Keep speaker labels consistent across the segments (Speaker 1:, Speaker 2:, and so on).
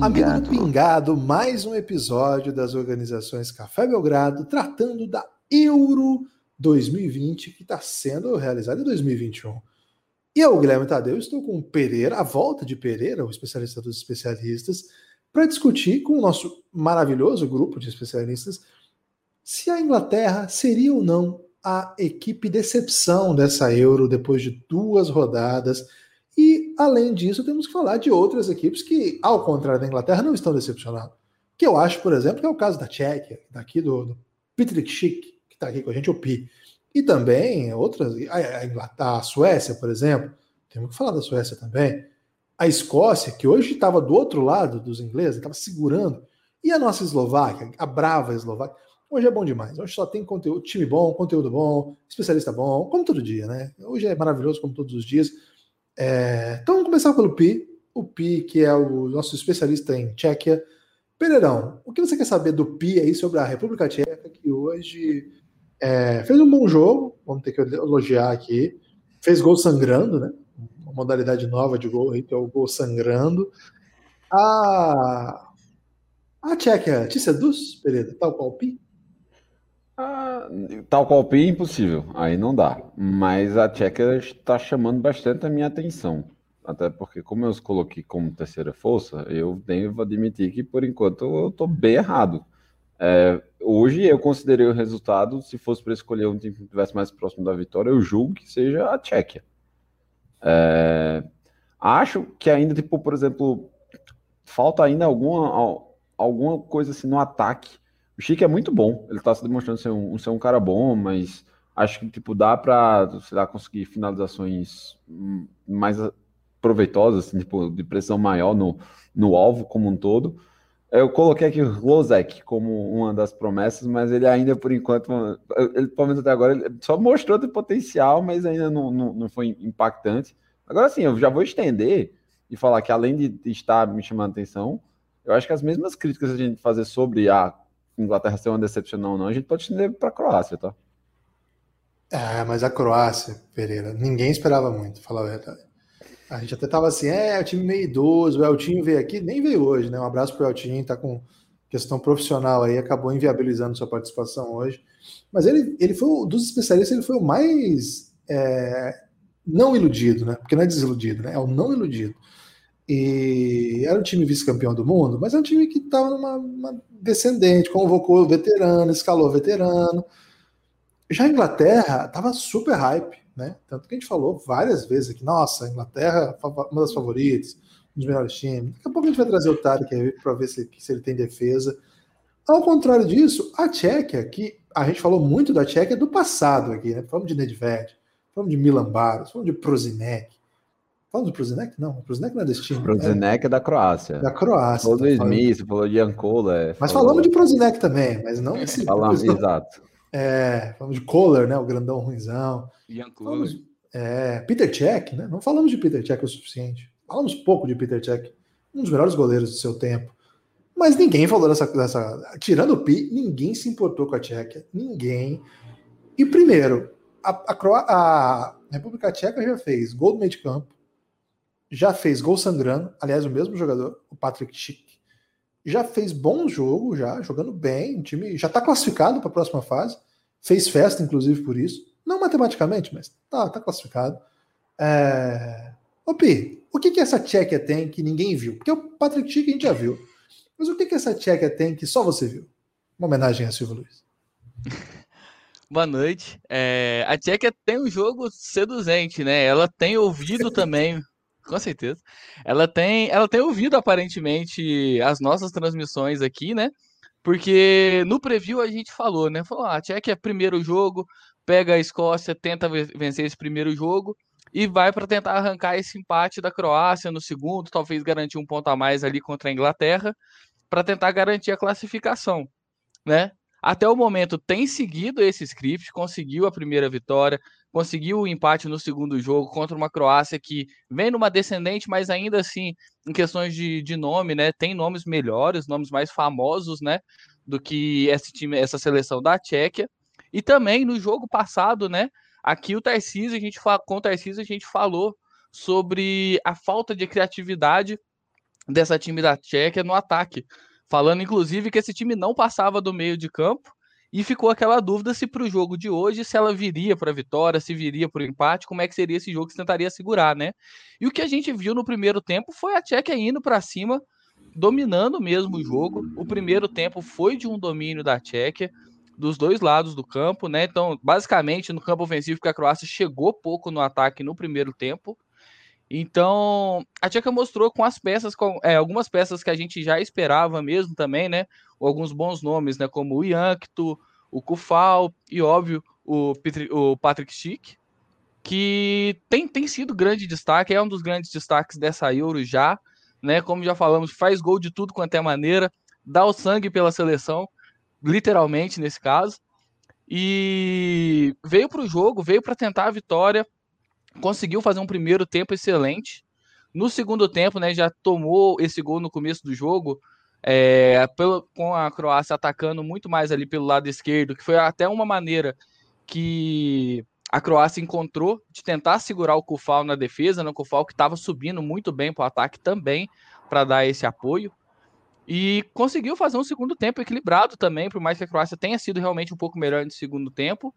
Speaker 1: Amigo do Pingado, mais um episódio das organizações Café Belgrado, tratando da Euro 2020, que está sendo realizada em 2021. E eu, Guilherme Tadeu, estou com o Pereira, a volta de Pereira, o especialista dos especialistas, para discutir com o nosso maravilhoso grupo de especialistas se a Inglaterra seria ou não a equipe decepção dessa Euro depois de duas rodadas e, além disso, temos que falar de outras equipes que, ao contrário da Inglaterra, não estão decepcionando. Que eu acho, por exemplo, que é o caso da Tchequia, daqui do, do Schick, que está aqui com a gente, o Pi. E também outras, a, a, Suécia, por exemplo, temos que falar da Suécia também. A Escócia, que hoje estava do outro lado dos ingleses, estava segurando. E a nossa Eslováquia, a brava Eslováquia. Hoje é bom demais. Hoje só tem conteúdo, time bom, conteúdo bom, especialista bom, como todo dia, né? Hoje é maravilhoso como todos os dias. É, então vamos começar pelo Pi. O Pi, que é o nosso especialista em Tchequia. Pereirão, o que você quer saber do Pi aí sobre a República Tcheca, que hoje é, fez um bom jogo, vamos ter que elogiar aqui. Fez gol sangrando, né? Uma modalidade nova de gol, que é o gol sangrando. A, a Tchequia te seduz, Pereira, tal qual Pi?
Speaker 2: Ah, tal qual Pi, impossível. Aí não dá. Mas a Tcheca está chamando bastante a minha atenção. Até porque, como eu os coloquei como terceira força, eu devo admitir que, por enquanto, eu estou bem errado. É, hoje, eu considerei o resultado, se fosse para escolher um time que estivesse mais próximo da vitória, eu julgo que seja a Tchequia. É, acho que ainda, tipo, por exemplo, falta ainda alguma, alguma coisa assim no ataque o Chique é muito bom, ele tá se demonstrando ser um, ser um cara bom, mas acho que tipo, dá para conseguir finalizações mais proveitosas, assim, tipo, de pressão maior no, no alvo como um todo. Eu coloquei aqui o Lozek como uma das promessas, mas ele ainda, por enquanto, ele, pelo menos até agora, só mostrou de potencial, mas ainda não, não, não foi impactante. Agora sim, eu já vou estender e falar que além de estar me chamando a atenção, eu acho que as mesmas críticas a gente fazer sobre a Inglaterra ser uma decepção ou não, a gente pode estender para a Croácia, tá?
Speaker 1: É, mas a Croácia, Pereira, ninguém esperava muito, falar a verdade. A gente até tava assim, é, o time meio idoso, o Eltinho veio aqui, nem veio hoje, né? Um abraço pro Eltinho, tá com questão profissional aí, acabou inviabilizando sua participação hoje. Mas ele, ele foi, dos especialistas, ele foi o mais é, não iludido, né? Porque não é desiludido, né? É o não iludido. E era um time vice-campeão do mundo, mas é um time que estava numa descendente, convocou veterano, escalou veterano. Já a Inglaterra estava super hype, né? Tanto que a gente falou várias vezes aqui, nossa, a Inglaterra uma das favoritas, um dos melhores times. Daqui a pouco a gente vai trazer o Tarek para ver se, se ele tem defesa. Ao contrário disso, a Tchequia, que a gente falou muito da Tchequia do passado aqui, né? Falamos de Nedved, falamos de Milan Baros, falamos de Prozinec, Falando do Prozinec? Não, o Prozinec não é desse time.
Speaker 2: Prozinec é, é da Croácia.
Speaker 1: Da Croácia.
Speaker 2: Falou tá do Smith, falou de Ancola.
Speaker 1: É, mas falou... falamos de Prozinec também, mas não esse.
Speaker 2: Falamos, exato.
Speaker 1: É, falamos de Kohler, né? O grandão ruimzão.
Speaker 3: Ian Kohler.
Speaker 1: É, Peter Cech, né? Não falamos de Peter Cech o suficiente. Falamos pouco de Peter Cech. Um dos melhores goleiros do seu tempo. Mas ninguém falou dessa, dessa. Tirando o Pi, ninguém se importou com a Tchequia. Ninguém. E primeiro, a, a, a República Tcheca já fez gol do meio de campo, já fez gol sangrando, aliás, o mesmo jogador, o Patrick já fez bom jogo, já jogando bem, o time já está classificado para a próxima fase, fez festa, inclusive, por isso. Não matematicamente, mas tá, tá classificado. É... Ô, Pi, o que, que essa Tchequia tem que ninguém viu? Porque o Patrick Schick a gente já viu. Mas o que, que essa Tchequia tem que só você viu? Uma homenagem a Silvio Luiz.
Speaker 3: Boa noite. É, a Tchequia tem um jogo seduzente, né? Ela tem ouvido também com certeza. Ela tem, ela tem ouvido aparentemente as nossas transmissões aqui, né? Porque no preview a gente falou, né? Falou, ah, Tchequia é primeiro jogo, pega a Escócia, tenta vencer esse primeiro jogo e vai para tentar arrancar esse empate da Croácia no segundo, talvez garantir um ponto a mais ali contra a Inglaterra, para tentar garantir a classificação, né? até o momento tem seguido esse script, conseguiu a primeira vitória, conseguiu o empate no segundo jogo contra uma Croácia que vem numa descendente, mas ainda assim, em questões de, de nome, né, tem nomes melhores, nomes mais famosos, né, do que esse time, essa seleção da Tchequia. E também no jogo passado, né, aqui o Tarcísio, a gente com o Tarcísio a gente falou sobre a falta de criatividade dessa time da Tchequia no ataque falando inclusive que esse time não passava do meio de campo e ficou aquela dúvida se para o jogo de hoje, se ela viria para a vitória, se viria para o empate, como é que seria esse jogo que tentaria segurar, né? E o que a gente viu no primeiro tempo foi a Tchequia indo para cima, dominando mesmo o jogo. O primeiro tempo foi de um domínio da Tchequia, dos dois lados do campo, né? Então, basicamente, no campo ofensivo, que a Croácia chegou pouco no ataque no primeiro tempo. Então, a Tcheca mostrou com as peças, com é, algumas peças que a gente já esperava mesmo também, né? Alguns bons nomes, né? Como o Yankto, o Kufal e, óbvio, o, Petri, o Patrick Schick, que tem, tem sido grande destaque, é um dos grandes destaques dessa Euro já, né? Como já falamos, faz gol de tudo quanto é maneira, dá o sangue pela seleção, literalmente nesse caso. E veio para o jogo, veio para tentar a vitória conseguiu fazer um primeiro tempo excelente. No segundo tempo, né, já tomou esse gol no começo do jogo, é, pelo, com a Croácia atacando muito mais ali pelo lado esquerdo, que foi até uma maneira que a Croácia encontrou de tentar segurar o Kufal na defesa, né, o Kufal que estava subindo muito bem para o ataque também, para dar esse apoio. E conseguiu fazer um segundo tempo equilibrado também, por mais que a Croácia tenha sido realmente um pouco melhor no segundo tempo.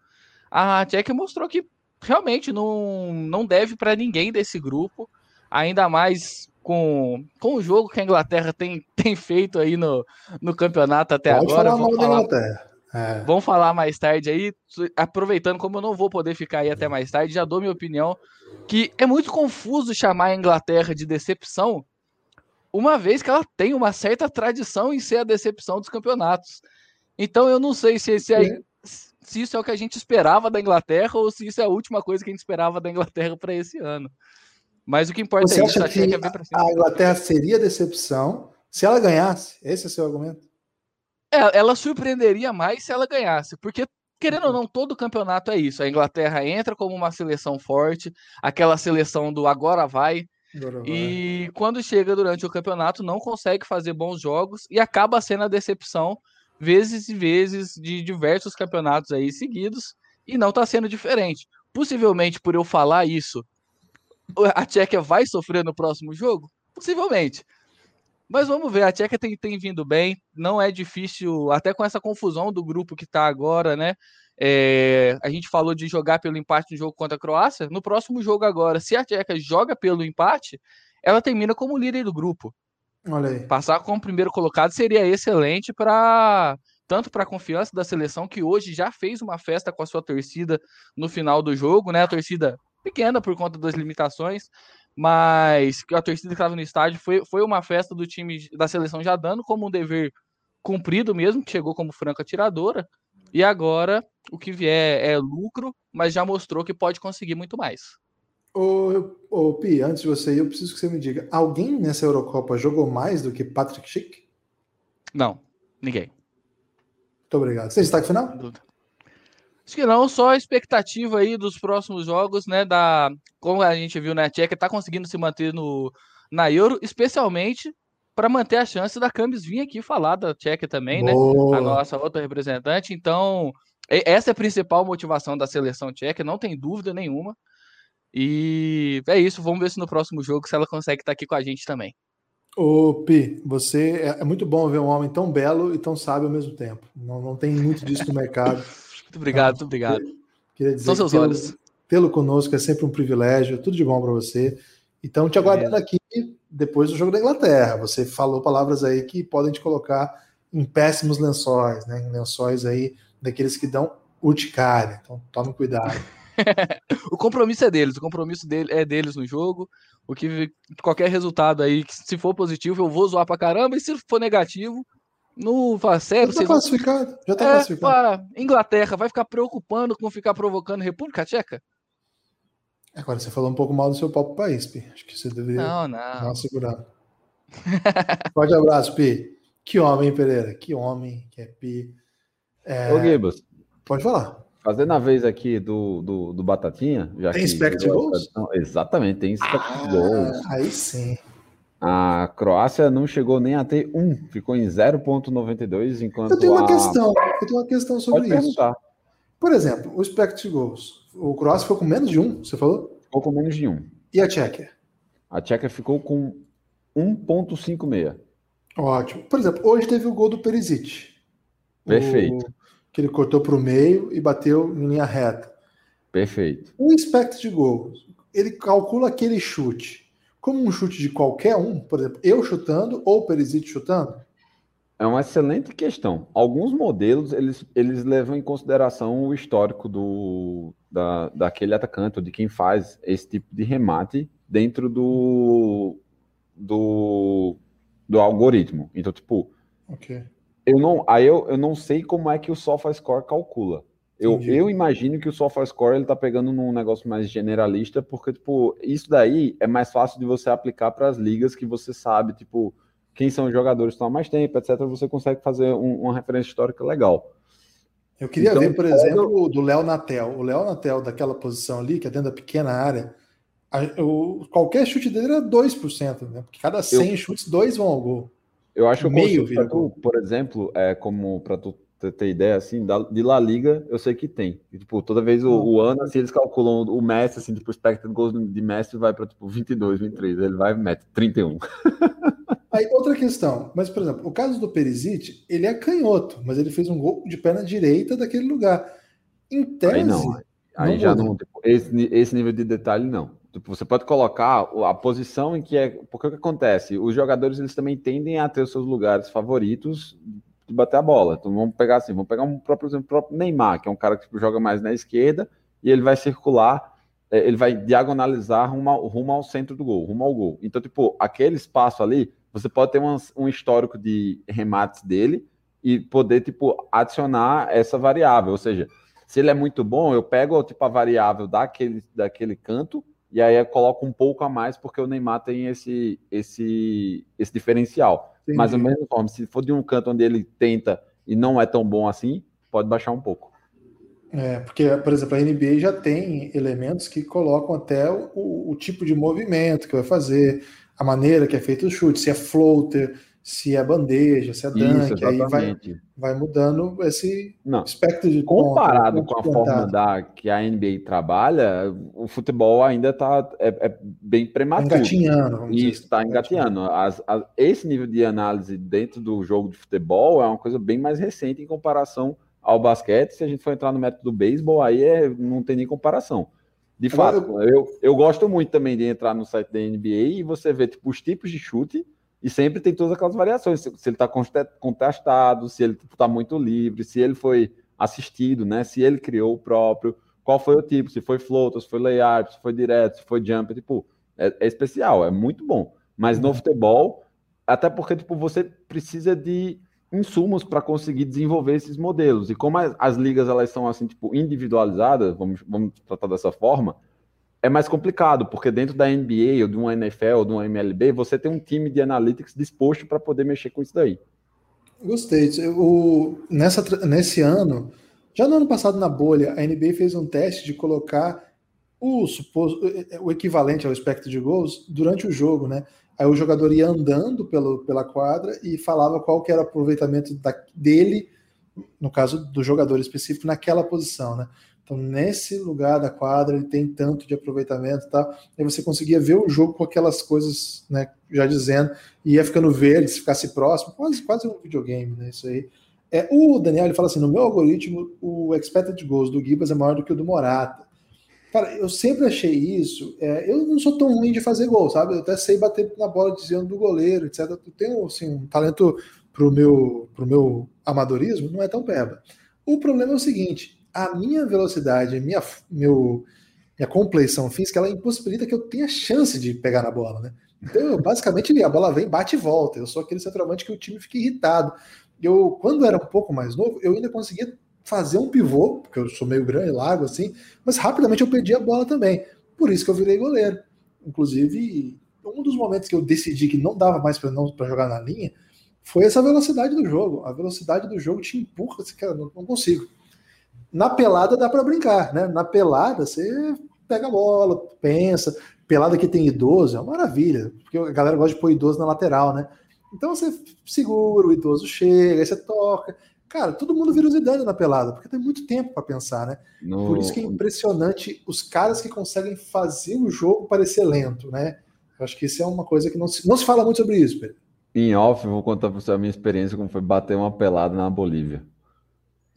Speaker 3: A Tchequia mostrou que realmente não, não deve para ninguém desse grupo, ainda mais com, com o jogo que a Inglaterra tem, tem feito aí no, no campeonato até Pode agora. Falar vamos, falar, é. vamos falar mais tarde aí, aproveitando como eu não vou poder ficar aí até mais tarde, já dou minha opinião, que é muito confuso chamar a Inglaterra de decepção, uma vez que ela tem uma certa tradição em ser a decepção dos campeonatos. Então eu não sei se esse aí, se isso é o que a gente esperava da Inglaterra ou se isso é a última coisa que a gente esperava da Inglaterra para esse ano. Mas o que importa
Speaker 1: Você
Speaker 3: é
Speaker 1: isso.
Speaker 3: Que
Speaker 1: a, a Inglaterra seria decepção se ela ganhasse? Esse é o seu argumento?
Speaker 3: É, ela surpreenderia mais se ela ganhasse, porque querendo ou não, todo campeonato é isso. A Inglaterra entra como uma seleção forte, aquela seleção do agora vai. Agora vai. E quando chega durante o campeonato, não consegue fazer bons jogos e acaba sendo a decepção vezes e vezes de diversos campeonatos aí seguidos e não está sendo diferente. Possivelmente por eu falar isso, a Tchequia vai sofrer no próximo jogo? Possivelmente. Mas vamos ver, a Tchequia tem, tem vindo bem, não é difícil, até com essa confusão do grupo que está agora, né? É, a gente falou de jogar pelo empate no jogo contra a Croácia. No próximo jogo agora, se a Tcheca joga pelo empate, ela termina como líder do grupo. Passar como primeiro colocado seria excelente para tanto para a confiança da seleção que hoje já fez uma festa com a sua torcida no final do jogo, né? A torcida pequena por conta das limitações, mas a torcida que estava no estádio foi, foi uma festa do time da seleção já dando como um dever cumprido mesmo, que chegou como franca atiradora. E agora o que vier é lucro, mas já mostrou que pode conseguir muito mais.
Speaker 1: Ô, ô, Pi, antes de você ir, eu preciso que você me diga: alguém nessa Eurocopa jogou mais do que Patrick Schick?
Speaker 3: Não, ninguém.
Speaker 1: Muito obrigado. Você destaque final?
Speaker 3: Acho que não, só a expectativa aí dos próximos jogos, né? Da, como a gente viu na né, Tcheca, tá conseguindo se manter no, na Euro, especialmente para manter a chance da Camis vir aqui falar da Tcheca também, Boa. né? A nossa outra representante. Então, essa é a principal motivação da seleção tcheca, não tem dúvida nenhuma. E é isso, vamos ver se no próximo jogo se ela consegue estar aqui com a gente também.
Speaker 1: Ô Pi, você é, é muito bom ver um homem tão belo e tão sábio ao mesmo tempo. Não, não tem muito disso no mercado.
Speaker 3: muito obrigado, muito obrigado.
Speaker 1: Queria dizer São seus olhos. Tê-lo conosco é sempre um privilégio, tudo de bom para você. Então, te aguardando aqui depois do jogo da Inglaterra. Você falou palavras aí que podem te colocar em péssimos lençóis, né? Em lençóis aí daqueles que dão urticária. Então, tome cuidado.
Speaker 3: o compromisso é deles, o compromisso dele é deles no jogo. O que qualquer resultado aí, se for positivo, eu vou zoar pra caramba, e se for negativo, não faz sério.
Speaker 1: Já tá classificado, já tá é, classificado.
Speaker 3: Inglaterra vai ficar preocupando com ficar provocando República Tcheca?
Speaker 1: Agora você falou um pouco mal do seu próprio país, Pi. Acho que você deveria
Speaker 3: não, não. dar
Speaker 1: uma segurada. Forte abraço, Pi. Que homem, Pereira. Que homem que é Pi.
Speaker 2: É... Ô, Gibas.
Speaker 1: Pode falar.
Speaker 2: Fazendo a vez aqui do, do, do Batatinha. Já
Speaker 1: tem expect goals?
Speaker 2: Exatamente, tem expect ah, goals.
Speaker 1: Aí sim.
Speaker 2: A Croácia não chegou nem a ter um, ficou em 0,92, enquanto.
Speaker 1: Eu tenho uma
Speaker 2: a...
Speaker 1: questão, eu tenho uma questão sobre Pode isso. Perguntar. Por exemplo, o expect goals. O Croácia ficou com menos de um, você falou?
Speaker 2: Ficou com menos de um.
Speaker 1: E a Tchequia?
Speaker 2: A Tchequia ficou com 1,56.
Speaker 1: Ótimo. Por exemplo, hoje teve o gol do Perisic.
Speaker 2: Perfeito. O...
Speaker 1: Que ele cortou para o meio e bateu em linha reta.
Speaker 2: Perfeito.
Speaker 1: O expect de gols, ele calcula aquele chute como um chute de qualquer um, por exemplo, eu chutando ou o Perisic chutando?
Speaker 2: É uma excelente questão. Alguns modelos eles, eles levam em consideração o histórico do, da, daquele atacante ou de quem faz esse tipo de remate dentro do, do, do algoritmo. Então, tipo,
Speaker 1: okay.
Speaker 2: Eu não, aí eu, eu não sei como é que o SofaScore calcula. Eu, eu imagino que o SofaScore ele tá pegando num negócio mais generalista, porque tipo, isso daí é mais fácil de você aplicar para as ligas que você sabe, tipo, quem são os jogadores que estão há mais tempo, etc. Você consegue fazer um, uma referência histórica legal.
Speaker 1: Eu queria então, ver, por exemplo, o do Léo Natel. O Léo Natel, daquela posição ali, que é dentro da pequena área, a, o, qualquer chute dele era 2%, né? Porque cada 100 eu, chutes, dois vão ao gol.
Speaker 2: Eu acho que meio tu, por exemplo, é como para tu ter ideia, assim, de La Liga, eu sei que tem. E, tipo, toda vez o, o ano, assim, eles calculam o Messi, assim, tipo, o expected goals de Messi vai para, tipo, 22, 23. Ele vai e mete 31.
Speaker 1: Aí, outra questão. Mas, por exemplo, o caso do Perisic, ele é canhoto, mas ele fez um gol de perna direita daquele lugar. Em tese...
Speaker 2: Aí não. Aí não já muda. não... Esse, esse nível de detalhe, não. Tipo, você pode colocar a posição em que é... Porque o que acontece? Os jogadores, eles também tendem a ter os seus lugares favoritos de bater a bola. Então vamos pegar assim, vamos pegar um próprio exemplo, próprio Neymar, que é um cara que tipo, joga mais na esquerda e ele vai circular, é, ele vai diagonalizar rumo ao, rumo ao centro do gol, rumo ao gol. Então, tipo, aquele espaço ali, você pode ter um, um histórico de remates dele e poder, tipo, adicionar essa variável. Ou seja, se ele é muito bom, eu pego, tipo, a variável daquele, daquele canto e aí eu coloco um pouco a mais porque o Neymar tem esse, esse, esse diferencial. Entendi. Mas, da mesma forma, se for de um canto onde ele tenta e não é tão bom assim, pode baixar um pouco.
Speaker 1: É, porque, por exemplo, a NBA já tem elementos que colocam até o, o tipo de movimento que vai fazer, a maneira que é feito o chute, se é floater, se é bandeja, se é dunk, aí vai, vai mudando esse
Speaker 2: Não. espectro de Comparado com a forma da, que a NBA trabalha, o futebol ainda está é, é, bem prematuro.
Speaker 1: Engatinhando.
Speaker 2: Isso, está engatinhando. As, as, esse nível de análise dentro do jogo de futebol é uma coisa bem mais recente em comparação ao basquete. Se a gente for entrar no método do beisebol, aí é, não tem nem comparação. De fato, eu... eu, eu gosto muito também de entrar no site da NBA e você ver tipo, os tipos de chute e sempre tem todas aquelas variações, se, ele está contestado, se ele está muito livre, se ele foi assistido, né? Se ele criou o próprio, qual foi o tipo, se foi float, se foi layup, se foi direto, se foi jump, tipo, é, é especial, é muito bom. Mas no uhum. futebol, até porque tipo, você precisa de insumos para conseguir desenvolver esses modelos. E como as, as, ligas elas são assim, tipo, individualizadas, vamos, vamos tratar dessa forma, é mais complicado, porque dentro da NBA ou de uma NFL ou de uma MLB, você tem um time de analytics disposto para poder mexer com isso daí.
Speaker 1: Gostei. O, nessa, nesse ano, já no ano passado na bolha, a NBA fez um teste de colocar o, suposto, o equivalente ao espectro de gols durante o jogo, né? Aí o jogador ia andando pelo, pela quadra e falava qual que era o aproveitamento da, dele, no caso do jogador específico, naquela posição, né? Então, nesse lugar da quadra, ele tem tanto de aproveitamento e tal. Você conseguia ver o jogo com aquelas coisas, né? Já dizendo, e ia ficando verde, se ficasse próximo, quase, quase um videogame, né? Isso aí. É, o Daniel ele fala assim: no meu algoritmo, o expected goals do Gibas é maior do que o do Morata. Cara, eu sempre achei isso. É, eu não sou tão ruim de fazer gol, sabe? Eu até sei bater na bola dizendo do goleiro, etc. Eu tenho assim, um talento pro meu, pro meu amadorismo, não é tão peba. O problema é o seguinte: a minha velocidade, minha, meu, minha compleição física, ela impossibilita que eu tenha chance de pegar na bola, né? Então, eu, basicamente, a bola vem, bate e volta. Eu sou aquele centroavante que o time fica irritado. Eu, quando era um pouco mais novo, eu ainda conseguia fazer um pivô, porque eu sou meio grande, largo assim, mas rapidamente eu perdi a bola também. Por isso que eu virei goleiro. Inclusive, um dos momentos que eu decidi que não dava mais para jogar na linha, foi essa velocidade do jogo. A velocidade do jogo te empurra, você quer, não, não consigo. Na pelada dá para brincar, né? Na pelada você pega a bola, pensa. Pelada que tem idoso é uma maravilha, porque a galera gosta de pôr idoso na lateral, né? Então você segura, o idoso chega, aí você toca. Cara, todo mundo vira o Zidane na pelada, porque tem muito tempo para pensar, né? No... Por isso que é impressionante os caras que conseguem fazer o jogo parecer lento, né? Eu acho que isso é uma coisa que não se, não se fala muito sobre isso, Pedro.
Speaker 2: Em off, vou contar para você a minha experiência como foi bater uma pelada na Bolívia.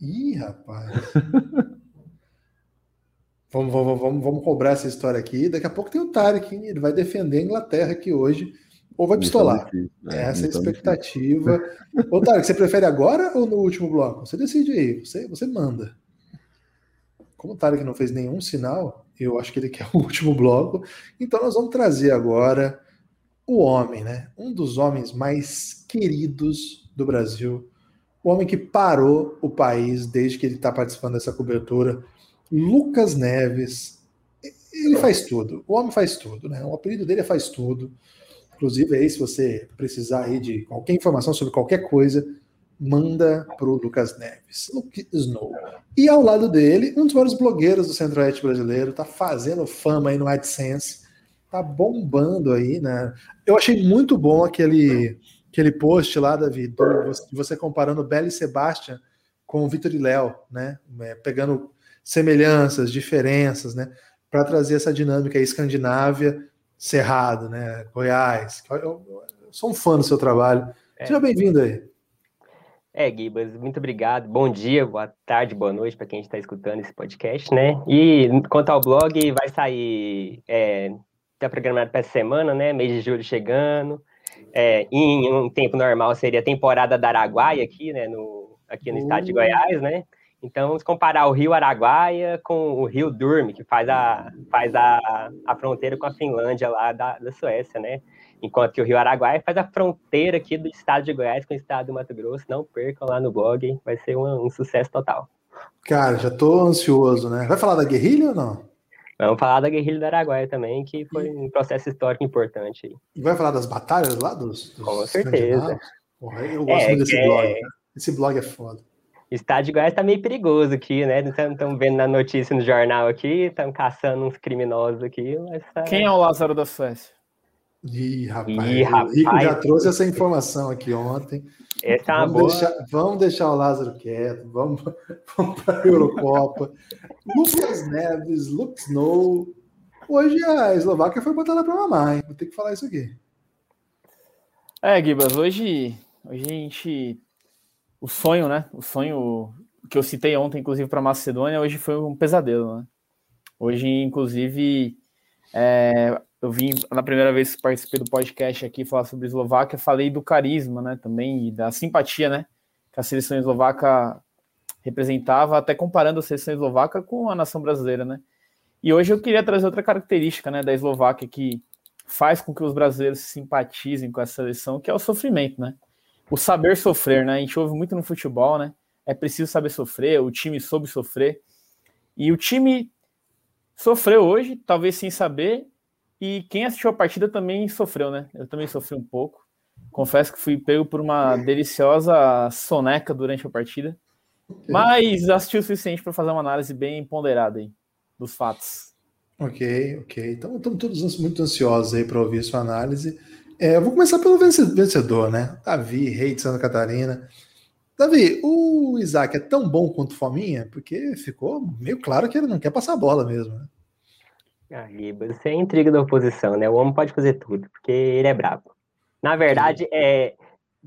Speaker 1: Ih, rapaz. vamos, vamos, vamos, vamos cobrar essa história aqui. Daqui a pouco tem o Tarek, ele vai defender a Inglaterra aqui hoje ou vai pistolar. É, Essa é a expectativa. Ô, Tarek, você prefere agora ou no último bloco? Você decide aí, você, você manda. Como o Tarek não fez nenhum sinal, eu acho que ele quer o último bloco. Então nós vamos trazer agora o homem, né? Um dos homens mais queridos do Brasil. O homem que parou o país desde que ele está participando dessa cobertura. Lucas Neves. Ele faz tudo. O homem faz tudo, né? O apelido dele é faz tudo. Inclusive, aí, se você precisar aí de qualquer informação sobre qualquer coisa, manda para o Lucas Neves, Luke Snow. E ao lado dele, um dos maiores blogueiros do Centro-Oeste brasileiro, tá fazendo fama aí no AdSense, tá bombando aí, né? Eu achei muito bom aquele, aquele post lá, Davi, do, você comparando Bela e Sebastian com o Vitor e Léo, né? É, pegando semelhanças, diferenças, né? Para trazer essa dinâmica aí, Escandinávia Cerrado, né? Goiás. Eu, eu, sou um fã do seu trabalho. É. Seja bem-vindo aí.
Speaker 4: É, Gibas, muito obrigado. Bom dia, boa tarde, boa noite para quem está escutando esse podcast, né? E quanto ao blog, vai sair, é, tá programado para essa semana, né? Mês de julho chegando. É, em um tempo normal seria a temporada da Araguaia aqui, né? No, aqui no uh. estado de uh. Goiás, né? Então, vamos comparar o Rio Araguaia com o Rio Durme, que faz a, faz a, a fronteira com a Finlândia lá da, da Suécia, né? Enquanto que o Rio Araguaia faz a fronteira aqui do estado de Goiás com o estado do Mato Grosso. Não percam lá no blog, vai ser um, um sucesso total.
Speaker 1: Cara, já tô ansioso, né? Vai falar da guerrilha ou não?
Speaker 4: Vamos falar da guerrilha do Araguaia também, que foi um processo histórico importante.
Speaker 1: E vai falar das batalhas lá dos,
Speaker 4: dos Com certeza.
Speaker 1: Porra, eu gosto é, desse é... blog. Esse blog é foda
Speaker 4: estádio de Goiás tá meio perigoso aqui, né? Estamos vendo na notícia no jornal aqui, estão caçando uns criminosos aqui.
Speaker 5: Tá... Quem é o Lázaro da Suécia?
Speaker 1: Ih, rapaz, Ih, rapaz. O Rico já trouxe essa informação aqui ontem.
Speaker 4: Essa é uma
Speaker 1: vamos,
Speaker 4: boa...
Speaker 1: deixar, vamos deixar o Lázaro quieto, vamos, vamos para a Eurocopa. Lucas Neves, Lux Snow. Hoje a Eslováquia foi botada para mamar, hein? Vou ter que falar isso aqui.
Speaker 5: É, Gibas, hoje, hoje a gente o sonho, né? O sonho que eu citei ontem, inclusive, para Macedônia, hoje foi um pesadelo, né? Hoje, inclusive, é, eu vim na primeira vez que participei do podcast aqui falar sobre Eslováquia, falei do carisma, né? Também e da simpatia, né? Que a seleção eslovaca representava, até comparando a seleção eslovaca com a nação brasileira, né? E hoje eu queria trazer outra característica, né, da Eslováquia que faz com que os brasileiros se simpatizem com essa seleção, que é o sofrimento, né? o saber sofrer, né? A gente ouve muito no futebol, né? É preciso saber sofrer, o time soube sofrer. E o time sofreu hoje, talvez sem saber, e quem assistiu a partida também sofreu, né? Eu também sofri um pouco. Confesso que fui pego por uma deliciosa soneca durante a partida. Mas assisti o suficiente para fazer uma análise bem ponderada aí dos fatos.
Speaker 1: Ok, ok. Então estamos todos muito ansiosos aí para ouvir sua análise. É, eu vou começar pelo vencedor, né? Davi, rei de Santa Catarina. Davi, o Isaac é tão bom quanto Fominha? Porque ficou meio claro que ele não quer passar a bola mesmo, né?
Speaker 4: Ah, isso é intriga da oposição, né? O homem pode fazer tudo, porque ele é brabo. Na verdade, é,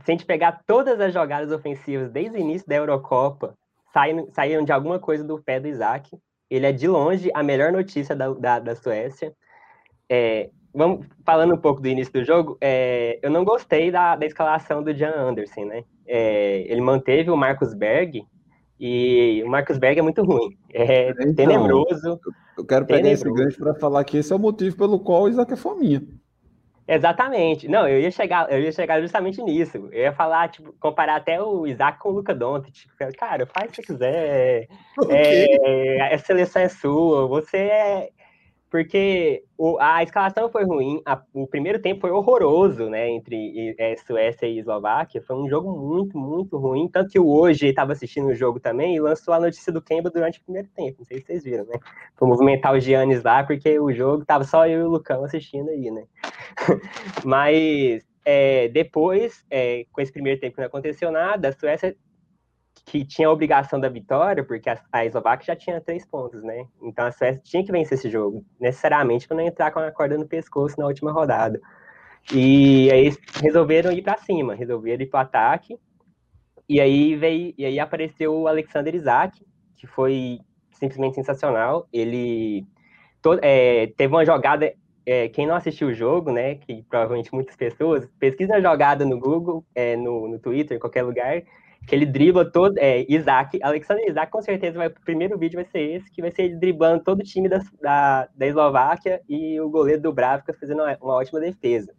Speaker 4: se a gente pegar todas as jogadas ofensivas desde o início da Eurocopa, saíram, saíram de alguma coisa do pé do Isaac. Ele é, de longe, a melhor notícia da, da, da Suécia. É, vamos falando um pouco do início do jogo, é, eu não gostei da, da escalação do Jan Anderson, né? É, ele manteve o Marcos Berg e o Marcos Berg é muito ruim, é então, tenebroso.
Speaker 2: Eu quero pegar tenebroso. esse gancho para falar que esse é o motivo pelo qual o Isaac é fominha.
Speaker 4: Exatamente. Não, eu ia chegar, eu ia chegar justamente nisso. Eu ia falar, tipo, comparar até o Isaac com o Luca Doncic. Cara, faz o que você quiser. É, a seleção é sua. Você é porque o, a escalação foi ruim, a, o primeiro tempo foi horroroso, né, entre é, Suécia e Eslováquia, foi um jogo muito, muito ruim, tanto que hoje estava assistindo o jogo também e lançou a notícia do Kemba durante o primeiro tempo, não sei se vocês viram, né, foi movimentar o Giannis lá, porque o jogo tava só eu e o Lucão assistindo aí, né, mas é, depois, é, com esse primeiro tempo não aconteceu nada, a Suécia que tinha a obrigação da vitória, porque a, a Eslováquia já tinha três pontos, né? Então a Suécia tinha que vencer esse jogo, necessariamente para não entrar com a corda no pescoço na última rodada. E aí resolveram ir para cima, resolveram ir para o ataque. E aí veio, e aí apareceu o Alexander Isaac, que foi simplesmente sensacional. Ele é, teve uma jogada. É, quem não assistiu o jogo, né? Que provavelmente muitas pessoas, pesquisa a jogada no Google, é, no, no Twitter, em qualquer lugar, que ele dribla todo. É, Isaac, Alexander Isaac, com certeza, vai, o primeiro vídeo vai ser esse, que vai ser ele driblando todo o time da, da, da Eslováquia e o goleiro do Bravka fazendo uma, uma ótima defesa.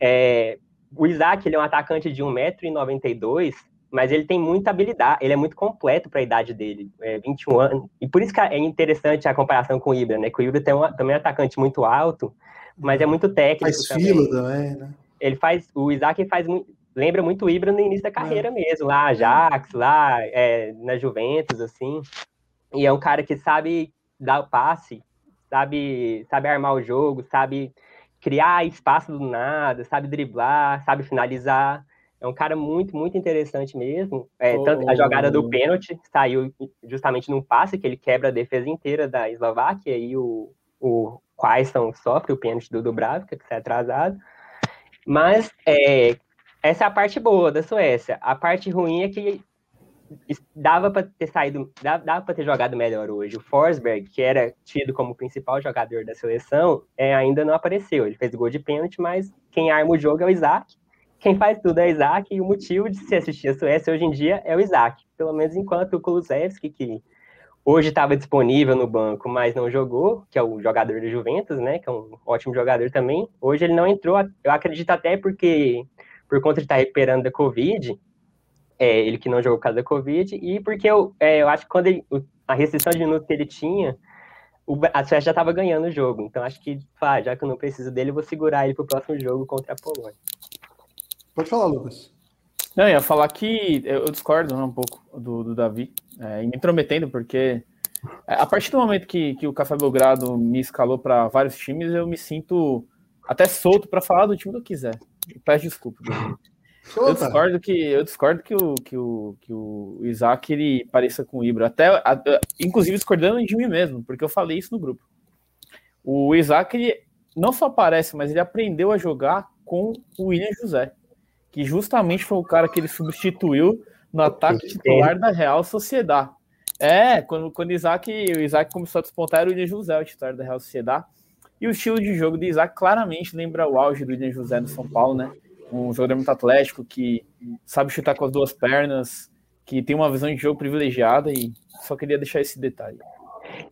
Speaker 4: É, o Isaac, ele é um atacante de 1,92m, mas ele tem muita habilidade, ele é muito completo para a idade dele, é, 21 anos. E por isso que é interessante a comparação com o Ibra, né? Que o Ibra tem um, também é um atacante muito alto, mas é muito técnico.
Speaker 1: Faz também. fila também, né?
Speaker 4: Ele faz, o Isaac faz muito lembra muito o Ibra no início da carreira é. mesmo, lá Ajax, lá é, na Juventus, assim. E é um cara que sabe dar o passe, sabe, sabe armar o jogo, sabe criar espaço do nada, sabe driblar, sabe finalizar. É um cara muito, muito interessante mesmo. É, oh. a jogada do pênalti saiu justamente num passe que ele quebra a defesa inteira da Eslováquia e o, o Quaison sofre o pênalti do Dubravka, que sai atrasado. Mas é, essa é a parte boa da Suécia. A parte ruim é que dava para ter saído, dava, para ter jogado melhor hoje. O Forsberg, que era tido como principal jogador da seleção, é, ainda não apareceu. Ele fez gol de pênalti, mas quem arma o jogo é o Isaac. Quem faz tudo é o Isaac, e o motivo de se assistir a Suécia hoje em dia é o Isaac. Pelo menos enquanto o Kulusevski, que hoje estava disponível no banco, mas não jogou, que é o jogador do Juventus, né, que é um ótimo jogador também, hoje ele não entrou, eu acredito até porque por conta de estar recuperando da Covid, é, ele que não jogou por causa da Covid, e porque eu, é, eu acho que quando ele, a restrição de minutos que ele tinha, o, a Suécia já estava ganhando o jogo. Então acho que, pá, já que eu não preciso dele, eu vou segurar ele para o próximo jogo contra a Polônia.
Speaker 1: Pode falar, Lucas.
Speaker 5: Não, eu ia falar que eu discordo né, um pouco do, do Davi, é, e me intrometendo, porque é, a partir do momento que, que o Café Belgrado me escalou para vários times, eu me sinto até solto para falar do time que eu quiser. Peço desculpa. Eu discordo que eu discordo que o, que o, que o Isaac ele pareça com o Ibra. Até, a, inclusive discordando de mim mesmo, porque eu falei isso no grupo. O Isaac ele não só aparece, mas ele aprendeu a jogar com o William José, que justamente foi o cara que ele substituiu no ataque titular da Real Sociedade. É, quando, quando Isaac, o Isaac começou a despontar, era o William José, o titular da Real Sociedade. E o estilo de jogo de Isaac claramente lembra o auge do William José no São Paulo, né? Um jogador muito atlético, que sabe chutar com as duas pernas, que tem uma visão de jogo privilegiada e só queria deixar esse detalhe.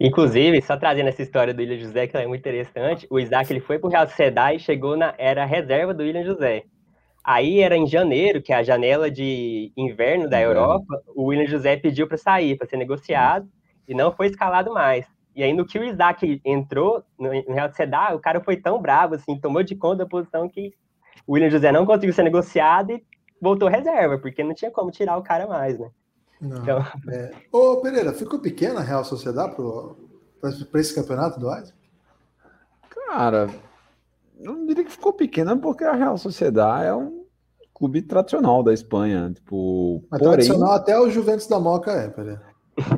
Speaker 4: Inclusive, só trazendo essa história do William José, que é muito interessante, o Isaac ele foi para o Real Sociedade e chegou na era reserva do William José. Aí era em janeiro, que é a janela de inverno da Europa, o William José pediu para sair, para ser negociado, e não foi escalado mais. E aí, no que o Isaac entrou no, Real Sociedade, o cara foi tão bravo, assim, tomou de conta da posição que o William José não conseguiu ser negociado e voltou reserva, porque não tinha como tirar o cara mais, né?
Speaker 1: Não. Então... É. Ô, Pereira, ficou pequena a Real Sociedade para esse campeonato do Isaac?
Speaker 2: Cara, não diria que ficou pequena, porque a Real Sociedade é um clube tradicional da Espanha. Tipo,
Speaker 1: Mas porém... tradicional até o Juventus da Moca é, Pereira.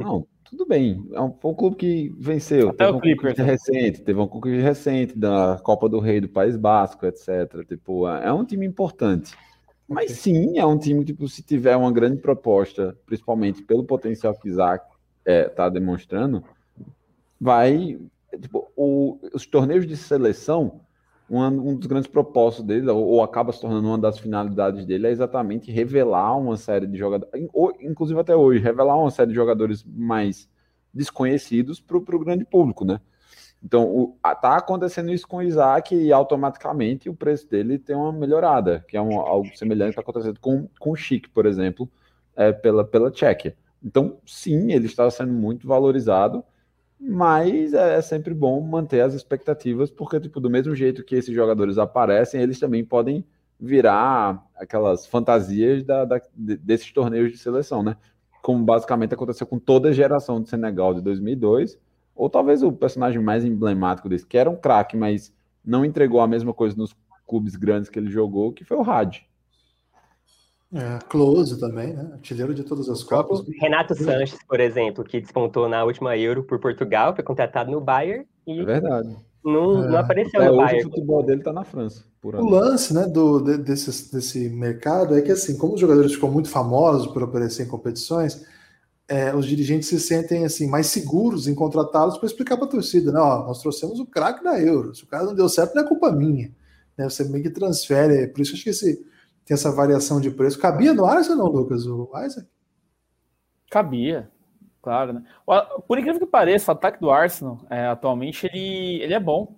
Speaker 2: Não, tudo bem, é um, foi um clube que venceu. Até teve um Clippers, recente, teve um clube recente da Copa do Rei do País Basco, etc. Tipo, é, é um time importante. Mas sim, é um time tipo, se tiver uma grande proposta, principalmente pelo potencial que Isaac está é, tá demonstrando, vai. Tipo, o, os torneios de seleção um, dos grandes propósitos dele, ou, ou, acaba se tornando uma das finalidades dele, é exatamente revelar uma série de jogadores, inclusive até hoje, revelar uma série de jogadores mais desconhecidos para o grande público, né? Então, o, tá acontecendo isso com o Isaac e automaticamente o preço dele tem uma melhorada, que é um, algo semelhante que está acontecendo com, com o Chic, por exemplo, é, pela, pela Tchequia. Então, sim, ele está sendo muito valorizado mas é sempre bom manter as expectativas, porque, tipo, do mesmo jeito que esses jogadores aparecem, eles também podem virar aquelas fantasias da, da, desses torneios de seleção, né? Como basicamente aconteceu com toda a geração de Senegal de 2002, ou talvez o personagem mais emblemático desse, que era um craque, mas não entregou a mesma coisa nos clubes grandes que ele jogou, que foi o Had.
Speaker 1: É, Close também, né? Artilheiro de todas as Copas.
Speaker 4: Renato Sanches, por exemplo, que despontou na última Euro por Portugal, foi contratado no Bayern e
Speaker 2: é verdade.
Speaker 4: Não, é. não apareceu
Speaker 2: é,
Speaker 4: no
Speaker 2: hoje
Speaker 4: Bayern.
Speaker 2: o futebol dele tá na França.
Speaker 1: o lance né, do, de, desse, desse mercado é que, assim, como os jogadores ficam muito famosos por aparecer em competições, é, os dirigentes se sentem assim mais seguros em contratá-los para explicar para a torcida, né? Ó, nós trouxemos o craque da Euro. Se o cara não deu certo, não é culpa minha. Né? Você meio que transfere. Por isso acho que esse, tem essa variação de preço. Cabia no Arsenal, não, Lucas? O Isaac?
Speaker 5: Cabia, claro. Né? Por incrível que pareça, o ataque do Arsenal é, atualmente ele, ele é bom.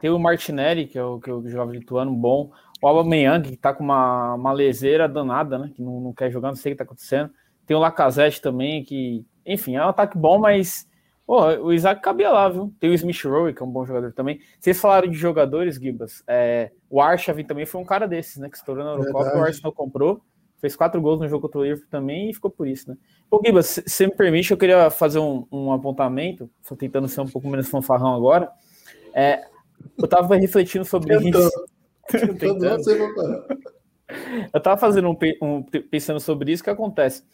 Speaker 5: Tem o Martinelli, que é o, que é o jovem lituano, bom. O Aubameyang, que tá com uma, uma leseira danada, né? Que não, não quer jogar, não sei o que tá acontecendo. Tem o Lacazette também, que, enfim, é um ataque bom, mas pô, o Isaac cabia lá, viu? Tem o Smith Rowe, que é um bom jogador também. Vocês falaram de jogadores, Gibas. É, o Arshavin também foi um cara desses, né? Que estourou na Eurocopa, o Arsenal comprou, fez quatro gols no jogo contra o Liverpool também e ficou por isso, né? Ô, Gibas, se me permite, eu queria fazer um, um apontamento, estou tentando ser um pouco menos fanfarrão agora. É, eu tava refletindo sobre isso. Tentando. eu tava fazendo um, um, pensando sobre isso, o que acontece?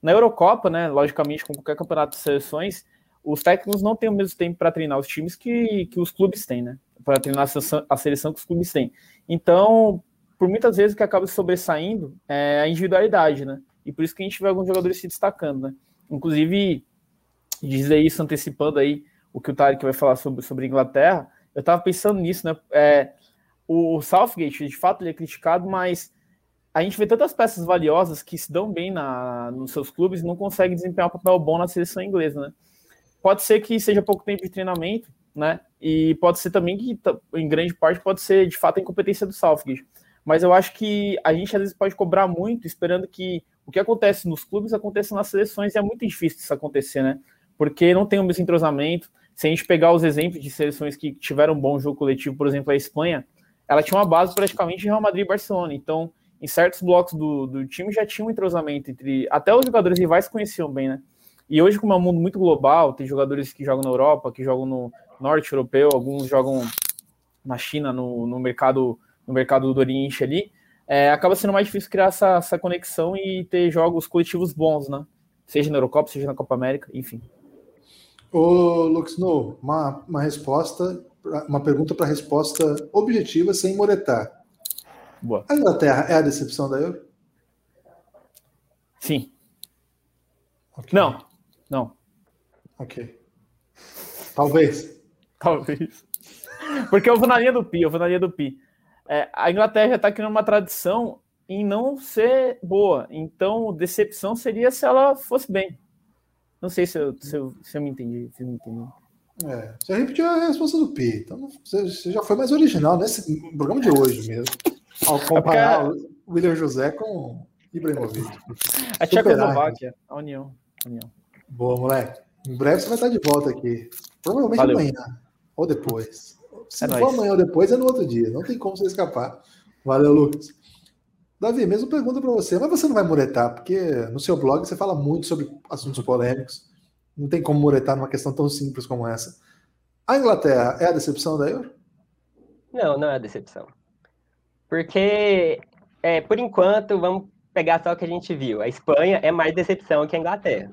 Speaker 5: Na Eurocopa, né, logicamente, com qualquer campeonato de seleções, os técnicos não têm o mesmo tempo para treinar os times que, que os clubes têm, né? Para treinar a seleção, a seleção, que os clubes têm. Então, por muitas vezes o que acaba sobressaindo é a individualidade, né? E por isso que a gente vê alguns jogadores se destacando, né? Inclusive, dizer isso antecipando aí o que o Tarek vai falar sobre, sobre Inglaterra, eu estava pensando nisso, né? É, o Southgate, de fato, ele é criticado, mas a gente vê tantas peças valiosas que se dão bem na, nos seus clubes e não conseguem desempenhar um papel bom na seleção inglesa, né? Pode ser que seja pouco tempo de treinamento, né? E pode ser também que, em grande parte, pode ser de fato a incompetência do Southgate. Mas eu acho que a gente às vezes pode cobrar muito, esperando que o que acontece nos clubes aconteça nas seleções, e é muito difícil isso acontecer, né? Porque não tem o mesmo entrosamento. Se a gente pegar os exemplos de seleções que tiveram um bom jogo coletivo, por exemplo, a Espanha, ela tinha uma base praticamente de Real Madrid e Barcelona. Então, em certos blocos do, do time já tinha um entrosamento entre. Até os jogadores rivais conheciam bem, né? E hoje, como é um mundo muito global, tem jogadores que jogam na Europa, que jogam no norte europeu, alguns jogam na China, no, no mercado no mercado do Oriente ali, é, acaba sendo mais difícil criar essa, essa conexão e ter jogos coletivos bons, né? Seja na Eurocopa, seja na Copa América, enfim.
Speaker 1: Ô, Lux, no, uma, uma resposta, uma pergunta para resposta objetiva sem moretar.
Speaker 5: Boa.
Speaker 1: A Inglaterra é a decepção da Euro?
Speaker 5: Sim. Okay. Não, não.
Speaker 1: Ok. Talvez.
Speaker 5: Talvez. Porque eu vou na linha do Pi, eu vou na linha do Pi. É, a Inglaterra já está criando uma tradição em não ser boa. Então, decepção seria se ela fosse bem. Não sei se eu, se eu, se eu me entendi. Se eu me entendi.
Speaker 1: É, você repetiu a resposta do Pi. Então, você já foi mais original nesse programa de hoje mesmo. Ao comparar é porque... o William José com Ibrahimovic.
Speaker 5: A Tchecoslováquia, a União. A União.
Speaker 1: Boa, moleque. Em breve você vai estar de volta aqui. Provavelmente Valeu. amanhã ou depois. Se é não for amanhã ou depois, é no outro dia. Não tem como você escapar. Valeu, Lucas. Davi, mesma pergunta para você, mas você não vai muretar, porque no seu blog você fala muito sobre assuntos polêmicos. Não tem como muretar numa questão tão simples como essa. A Inglaterra é a decepção da Euro?
Speaker 4: Não, não é a decepção. Porque, é, por enquanto, vamos pegar só o que a gente viu. A Espanha é mais decepção que a Inglaterra.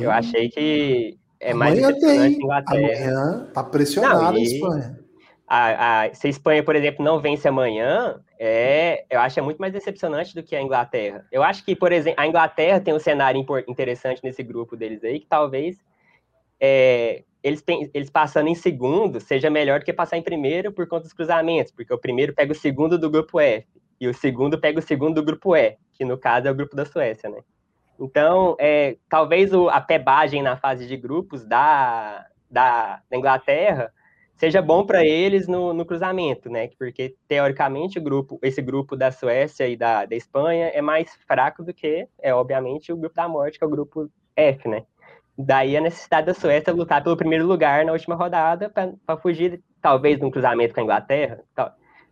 Speaker 4: Eu achei que é mais
Speaker 1: Amanhã decepcionante tem. Inglaterra. Amanhã tá pressionada a Espanha.
Speaker 4: A, a, se a Espanha, por exemplo, não vence amanhã, é, eu acho é muito mais decepcionante do que a Inglaterra. Eu acho que, por exemplo, a Inglaterra tem um cenário interessante nesse grupo deles aí, que talvez é, eles, eles passando em segundo seja melhor do que passar em primeiro por conta dos cruzamentos, porque o primeiro pega o segundo do grupo F e o segundo pega o segundo do grupo E, que no caso é o grupo da Suécia, né? Então, é, talvez o, a pebagem na fase de grupos da, da, da Inglaterra seja bom para eles no, no, cruzamento, né? Porque teoricamente o grupo, esse grupo da Suécia e da, da Espanha é mais fraco do que, é obviamente, o grupo da morte, que é o grupo F, né? Daí a necessidade da Suécia lutar pelo primeiro lugar na última rodada para fugir, talvez, de um cruzamento com a Inglaterra,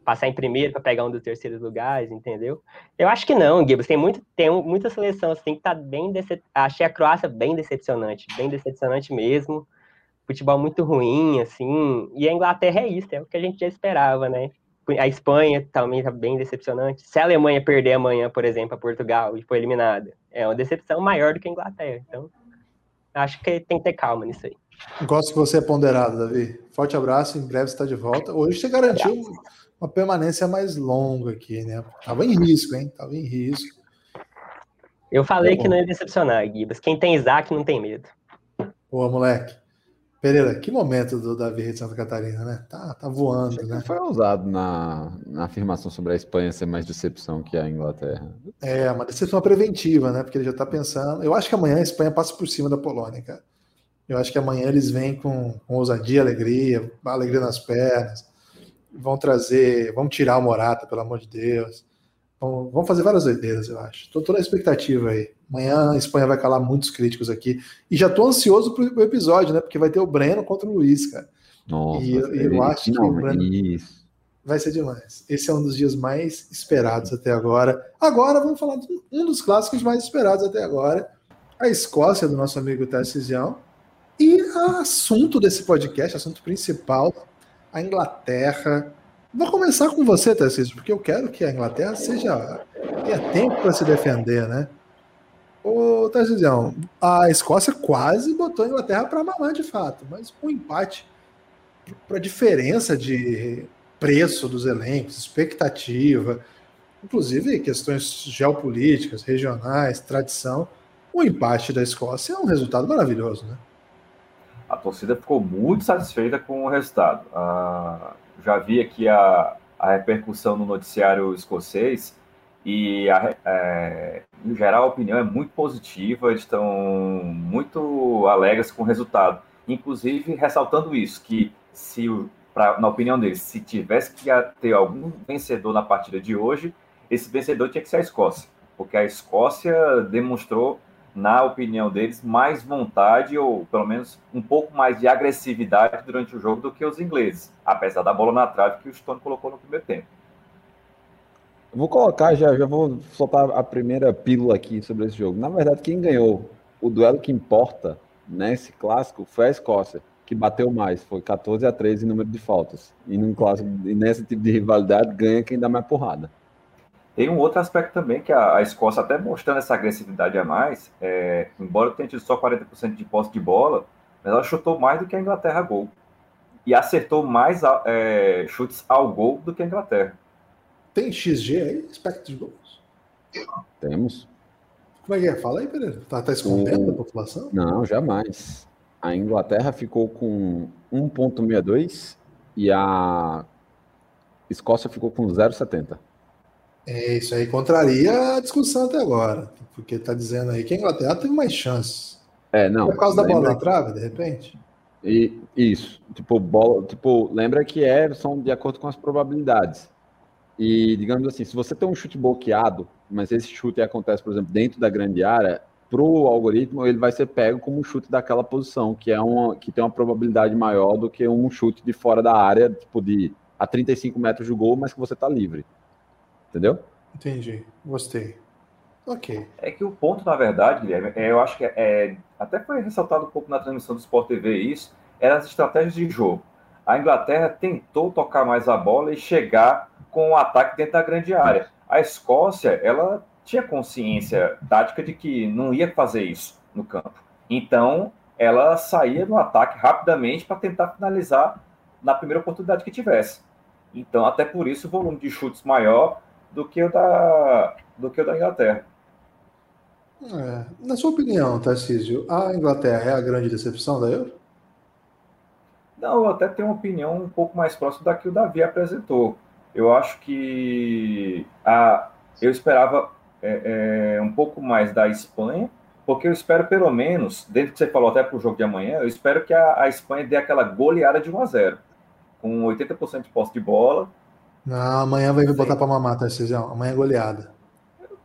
Speaker 4: passar em primeiro para pegar um dos terceiros lugares, entendeu? Eu acho que não, Gibbs. Tem, muito, tem muita seleção assim que tá bem decep... Achei a Croácia bem decepcionante, bem decepcionante mesmo. Futebol muito ruim, assim. E a Inglaterra é isso, é o que a gente já esperava, né? A Espanha também tá bem decepcionante. Se a Alemanha perder amanhã, por exemplo, a Portugal e for eliminada, é uma decepção maior do que a Inglaterra. Então, acho que tem que ter calma nisso aí.
Speaker 1: Gosto que você é ponderado, Davi. Forte abraço, em breve está de volta. Hoje você garantiu uma permanência mais longa aqui, né? Tava em risco, hein? Tava em risco.
Speaker 4: Eu falei tá que não ia decepcionar, Gibas. Quem tem Isaac não tem medo.
Speaker 1: Boa, moleque. Pereira, que momento do Davi de Santa Catarina, né? Tá, tá voando, né?
Speaker 2: Foi ousado na, na afirmação sobre a Espanha ser mais decepção que a Inglaterra.
Speaker 1: É, uma decepção preventiva, né? Porque ele já tá pensando. Eu acho que amanhã a Espanha passa por cima da Polônia, cara. Eu acho que amanhã eles vêm com, com ousadia, alegria, alegria nas pernas. Vão trazer, vão tirar o Morata, pelo amor de Deus. Vão, vão fazer várias doideiras, eu acho. Tô toda a expectativa aí. Amanhã a Espanha vai calar muitos críticos aqui. E já tô ansioso pro episódio, né? Porque vai ter o Breno contra o Luiz, cara.
Speaker 2: Nossa,
Speaker 1: e eu, eu acho que o Breno isso. vai ser demais. Esse é um dos dias mais esperados até agora. Agora vamos falar de um dos clássicos mais esperados até agora. A Escócia, do nosso amigo Tarcisião. E assunto desse podcast, assunto principal, a Inglaterra. Vou começar com você, Tarcísio, porque eu quero que a Inglaterra seja tenha tempo para se defender, né? Ô, Tarcísio, a Escócia quase botou a Inglaterra para mamar de fato, mas um empate para diferença de preço dos elencos, expectativa, inclusive questões geopolíticas, regionais, tradição, o empate da Escócia é um resultado maravilhoso, né?
Speaker 6: A torcida ficou muito satisfeita com o resultado. Ah, já vi aqui a, a repercussão no noticiário escocês e, a, é, em geral, a opinião é muito positiva, eles estão muito alegres com o resultado. Inclusive, ressaltando isso, que se, pra, na opinião deles, se tivesse que ter algum vencedor na partida de hoje, esse vencedor tinha que ser a Escócia, porque a Escócia demonstrou, na opinião deles, mais vontade, ou pelo menos um pouco mais de agressividade durante o jogo do que os ingleses, apesar da bola na trave que o Stone colocou no primeiro tempo.
Speaker 2: Vou colocar, já, já vou soltar a primeira pílula aqui sobre esse jogo. Na verdade, quem ganhou o duelo que importa nesse clássico foi a Escócia, que bateu mais, foi 14 a 13 em número de faltas. E num clássico, e nesse tipo de rivalidade, ganha quem dá mais porrada.
Speaker 6: Tem um outro aspecto também, que a, a Escócia, até mostrando essa agressividade a mais, é, embora tenha tido só 40% de posse de bola, mas ela chutou mais do que a Inglaterra gol. E acertou mais é, chutes ao gol do que a Inglaterra.
Speaker 1: Tem XG aí? Expected de gols?
Speaker 2: Temos.
Speaker 1: Como é que é? Fala aí, Pereira. Tá, tá escondendo o... a população?
Speaker 2: Não, jamais. A Inglaterra ficou com 1,62 e a Escócia ficou com 0,70.
Speaker 1: É, isso aí contraria a discussão até agora. Porque tá dizendo aí que a Inglaterra teve mais chances.
Speaker 2: É, não.
Speaker 1: Por causa da bola na trave, de repente?
Speaker 2: E, isso. Tipo, bola, tipo, lembra que é, são de acordo com as probabilidades. E, digamos assim, se você tem um chute bloqueado, mas esse chute acontece, por exemplo, dentro da grande área, para o algoritmo ele vai ser pego como um chute daquela posição, que é uma que tem uma probabilidade maior do que um chute de fora da área, tipo de a 35 metros do gol, mas que você está livre. Entendeu?
Speaker 1: Entendi. Gostei. Ok.
Speaker 6: É que o ponto, na verdade, Guilherme, é, eu acho que é, é, até foi ressaltado um pouco na transmissão do Sport TV isso, eram as estratégias de jogo. A Inglaterra tentou tocar mais a bola e chegar com o ataque dentro da grande área. A Escócia, ela tinha consciência tática de que não ia fazer isso no campo. Então, ela saía no ataque rapidamente para tentar finalizar na primeira oportunidade que tivesse. Então, até por isso, o volume de chutes maior do que o da, do que o da Inglaterra.
Speaker 1: É. Na sua opinião, Tarcísio, a Inglaterra é a grande decepção da Euro?
Speaker 6: Não, eu até tenho uma opinião um pouco mais próxima da que o Davi apresentou. Eu acho que a, eu esperava é, é, um pouco mais da Espanha, porque eu espero pelo menos, dentro que você falou até para o jogo de amanhã, eu espero que a, a, Espanha dê aquela goleada de 1 a 0 com 80% de posse de bola.
Speaker 1: Não, amanhã vai botar para mamar, Tarcísio. Amanhã é goleada.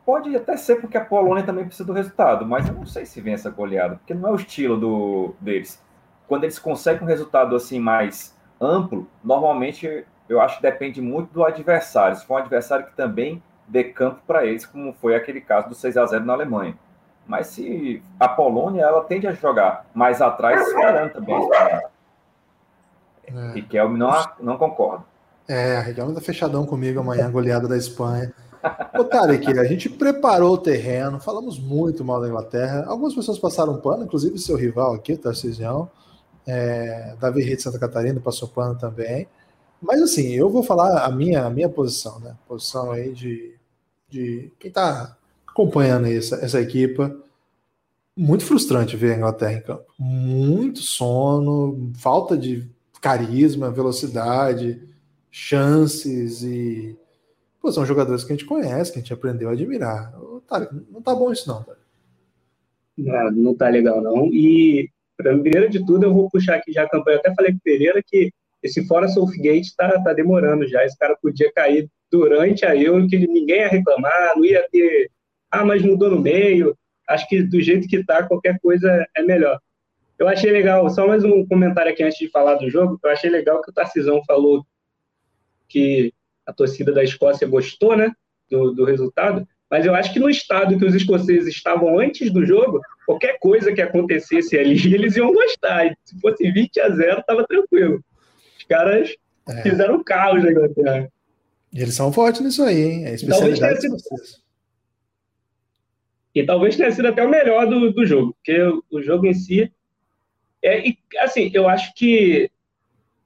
Speaker 6: Pode até ser porque a Polônia também precisa do resultado, mas eu não sei se vem essa goleada, porque não é o estilo do, deles. Quando eles conseguem um resultado assim mais amplo, normalmente eu acho que depende muito do adversário. Se for um adversário que também dê campo para eles, como foi aquele caso do 6 a 0 na Alemanha. Mas se a Polônia, ela tende a jogar mais atrás, esperando também. É. Riquelme não, não concorda.
Speaker 1: É, a Riquelme tá fechadão comigo amanhã, goleada da Espanha. Ô, Tarek, a gente preparou o terreno, falamos muito mal da Inglaterra. Algumas pessoas passaram pano, inclusive seu rival aqui, o Tarcisião. É, Davi Rede Santa Catarina passou pano também. Mas assim, eu vou falar a minha, a minha posição, né? Posição aí de, de quem está acompanhando essa, essa equipa. Muito frustrante ver a Inglaterra em campo. Muito sono, falta de carisma, velocidade, chances e. Pô, são jogadores que a gente conhece, que a gente aprendeu a admirar. Tá, não tá bom isso, não, tá?
Speaker 7: Não, não tá legal, não. E, primeiro de tudo, eu vou puxar aqui já a campanha. Eu até falei com o Pereira que esse fora Southgate está tá demorando já. Esse cara podia cair durante a Euro, que ninguém ia reclamar, não ia ter. Ah, mas mudou no meio. Acho que do jeito que está, qualquer coisa é melhor. Eu achei legal, só mais um comentário aqui antes de falar do jogo. Eu achei legal que o Tarcisão falou que a torcida da Escócia gostou, né, do, do resultado. Mas eu acho que no estado que os escoceses estavam antes do jogo, qualquer coisa que acontecesse ali, eles iam gostar. Se fosse 20 a 0, estava tranquilo caras é. fizeram caos na Inglaterra.
Speaker 1: E eles são fortes nisso aí, hein? É especialidade sido...
Speaker 7: E talvez tenha sido até o melhor do, do jogo, porque o, jogo em si. É, e, assim, eu acho que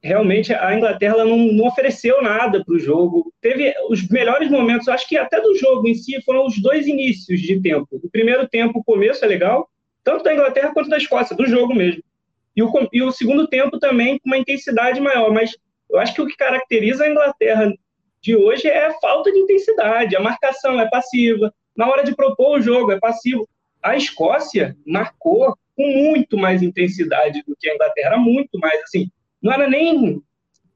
Speaker 7: realmente a Inglaterra não, não ofereceu nada para o jogo. Teve os melhores momentos, acho que até do jogo em si, foram os dois inícios de tempo. O primeiro tempo, o começo é legal, tanto da Inglaterra quanto da Escócia, do jogo mesmo. E o, e o segundo tempo também com uma intensidade maior. Mas eu acho que o que caracteriza a Inglaterra de hoje é a falta de intensidade. A marcação é passiva. Na hora de propor o jogo, é passivo. A Escócia marcou com muito mais intensidade do que a Inglaterra, muito mais. Assim, não era nem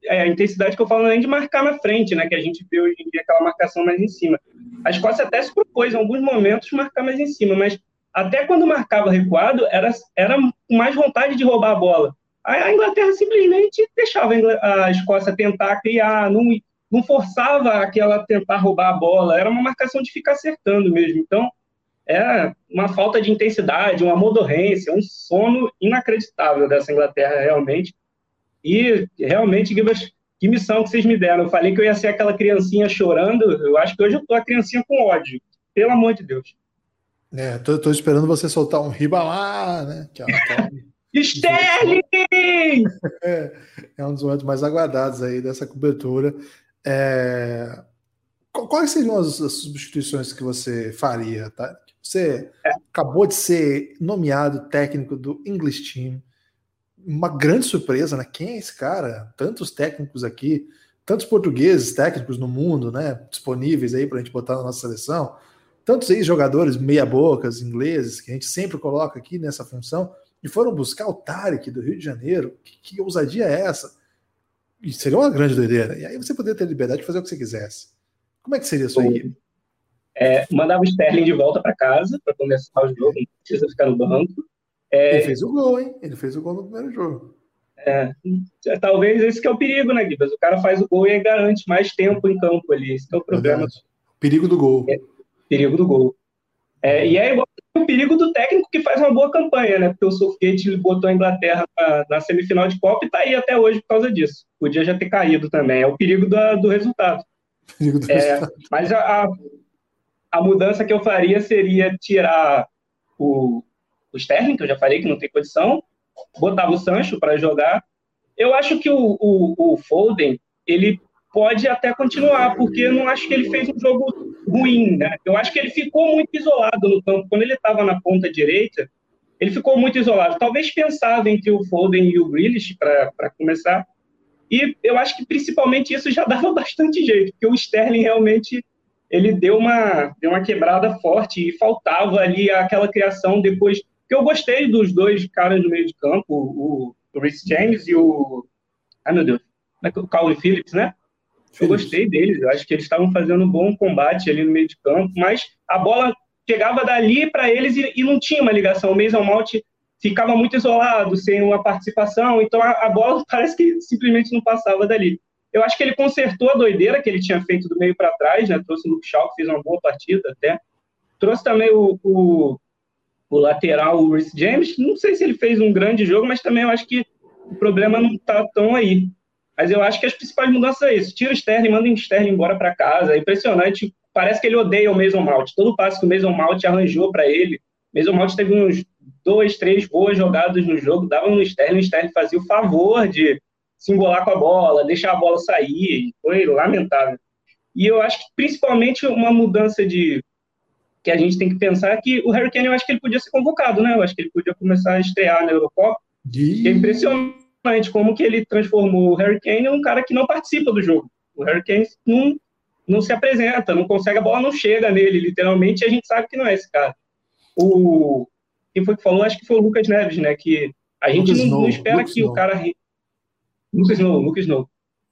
Speaker 7: é, a intensidade que eu falo nem de marcar na frente, né? Que a gente vê hoje em dia aquela marcação mais em cima. A Escócia até se propôs em alguns momentos marcar mais em cima, mas até quando marcava recuado, era, era mais vontade de roubar a bola. A Inglaterra simplesmente deixava a Escócia tentar criar, não, não forçava aquela tentar roubar a bola, era uma marcação de ficar acertando mesmo. Então, é uma falta de intensidade, uma modorrência, um sono inacreditável dessa Inglaterra, realmente. E, realmente, que missão que vocês me deram. Eu falei que eu ia ser aquela criancinha chorando, eu acho que hoje eu tô a criancinha com ódio. Pelo amor de Deus.
Speaker 1: É, tô, tô, esperando você soltar um ribalá, né? Que é,
Speaker 7: Sterling!
Speaker 1: É, é, um dos momentos mais aguardados aí dessa cobertura. É, quais seriam as, as, substituições que você faria, tá? Você é. acabou de ser nomeado técnico do English Team. Uma grande surpresa, né? Quem é esse cara? Tantos técnicos aqui, tantos portugueses técnicos no mundo, né? Disponíveis aí para a gente botar na nossa seleção tantos ex-jogadores meia-bocas ingleses que a gente sempre coloca aqui nessa função e foram buscar o Tarek do Rio de Janeiro. Que, que ousadia é essa? E seria uma grande doideira. E aí você poderia ter liberdade de fazer o que você quisesse. Como é que seria a sua equipe?
Speaker 7: É, mandava o Sterling de volta para casa para começar o jogo, não precisa ficar no banco. É,
Speaker 1: ele fez o gol, hein? Ele fez o gol no primeiro jogo.
Speaker 7: É, talvez esse que é o perigo, né, Guibas? O cara faz o gol e garante mais tempo em campo ali. Esse é o problema.
Speaker 1: Perigo do gol.
Speaker 7: É, perigo do gol. É, e é igual o perigo do técnico que faz uma boa campanha, né? Porque o Southgate botou a Inglaterra na, na, semifinal de Copa e tá aí até hoje por causa disso. Podia já ter caído também. É o perigo do, do resultado. Perigo do é, resultado. Mas a, a, mudança que eu faria seria tirar o, o Sterling, que eu já falei que não tem condição, botava o Sancho para jogar. Eu acho que o, o, o Foden, ele pode até continuar, porque eu não acho que ele fez um jogo ruim, né? Eu acho que ele ficou muito isolado no campo. Quando ele estava na ponta direita, ele ficou muito isolado. Talvez pensava entre o Foden e o Grealish para começar. E eu acho que principalmente isso já dava bastante jeito, porque o Sterling realmente ele deu uma, deu uma quebrada forte e faltava ali aquela criação depois. Que eu gostei dos dois caras no meio de campo, o, o Rhys James e o. Ai meu Deus, é o Calvin Phillips, né? Eu gostei deles, eu acho que eles estavam fazendo um bom combate ali no meio de campo, mas a bola chegava dali para eles e, e, não tinha uma ligação. O Mason Mount ficava muito isolado, sem uma participação, então a, a, bola parece que simplesmente não passava dali. Eu acho que ele consertou a doideira que ele tinha feito do meio para trás, né? trouxe o Luke Shaw, que fez uma boa partida até. Trouxe também o, o, o lateral, o Rhys James, não sei se ele fez um grande jogo, mas também eu acho que o problema não está tão aí. Mas eu acho que as principais mudanças é isso. Tira o Sterling, manda o Sterling embora para casa. É impressionante. Parece que ele odeia o Mason Mount. Todo passo que o Mason Mount arranjou para ele. O Mason Mount teve uns dois, três boas jogadas no jogo, dava no Sterling, o Sterling fazia o favor de se embolar com a bola, deixar a bola sair. Foi lamentável. E eu acho que principalmente uma mudança de que a gente tem que pensar é que o Harry Kane, eu acho que ele podia ser convocado, né? Eu acho que ele podia começar a estrear na Eurocopa. E... É impressionante como que ele transformou o Harry Kane num cara que não participa do jogo. O Harry Kane não, não se apresenta, não consegue, a bola não chega nele, literalmente, e a gente sabe que não é esse cara. O, quem foi que falou? Acho que foi o Lucas Neves, né? Que a gente não, não, espera Lucas que Snow. o cara... Lucas Snow, Lucas Snow.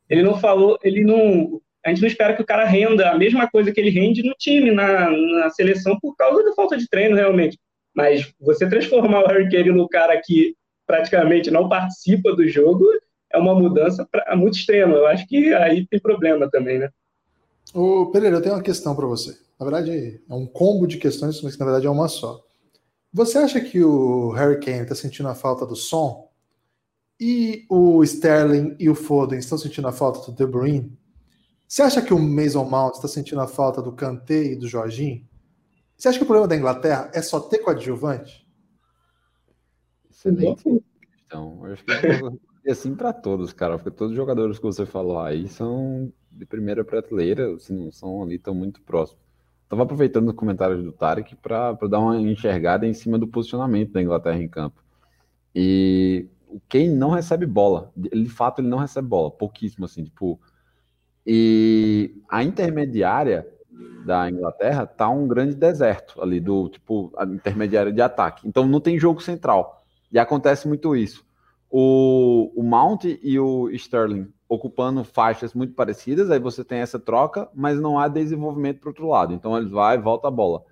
Speaker 7: Ele não falou, ele não... A gente não espera que o cara renda a mesma coisa que ele rende no time, na, na seleção, por causa da falta de treino, realmente. Mas você transformar o Harry Kane no cara que praticamente não participa do jogo, é uma mudança pra, muito extrema. Eu acho que aí tem problema também, né?
Speaker 1: Ô, Pereira, eu tenho uma questão para você. Na verdade, é um combo de questões, mas na verdade é uma só. Você acha que o Harry Kane está sentindo a falta do som? E o Sterling e o Foden estão sentindo a falta do De Bruyne? Você acha que o Mason Mount está sentindo a falta do Kanté e do Jorginho? Você acha que o problema da Inglaterra é só ter coadjuvante?
Speaker 2: Excelente questão. Eu acho que é assim para todos, cara, porque todos os jogadores que você falou aí são de primeira prateleira, se não são ali, estão muito próximos. Estava aproveitando os comentários do Tarek para dar uma enxergada em cima do posicionamento da Inglaterra em campo. E quem não recebe bola, ele, de fato ele não recebe bola, pouquíssimo assim, tipo. E a intermediária da Inglaterra tá um grande deserto ali do tipo a intermediária de ataque. Então não tem jogo central. E acontece muito isso. O, o Mount e o Sterling ocupando faixas muito parecidas, aí você tem essa troca, mas não há desenvolvimento para outro lado. Então eles vai e volta a bola.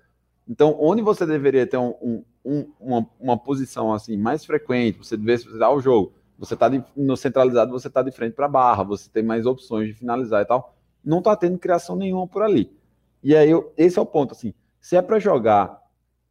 Speaker 2: Então, onde você deveria ter um, um, uma, uma, posição assim mais frequente, você deveria dar o jogo, você está no centralizado, você está de frente para a barra, você tem mais opções de finalizar e tal. Não está tendo criação nenhuma por ali. E aí, eu, esse é o ponto. Assim, se é para jogar,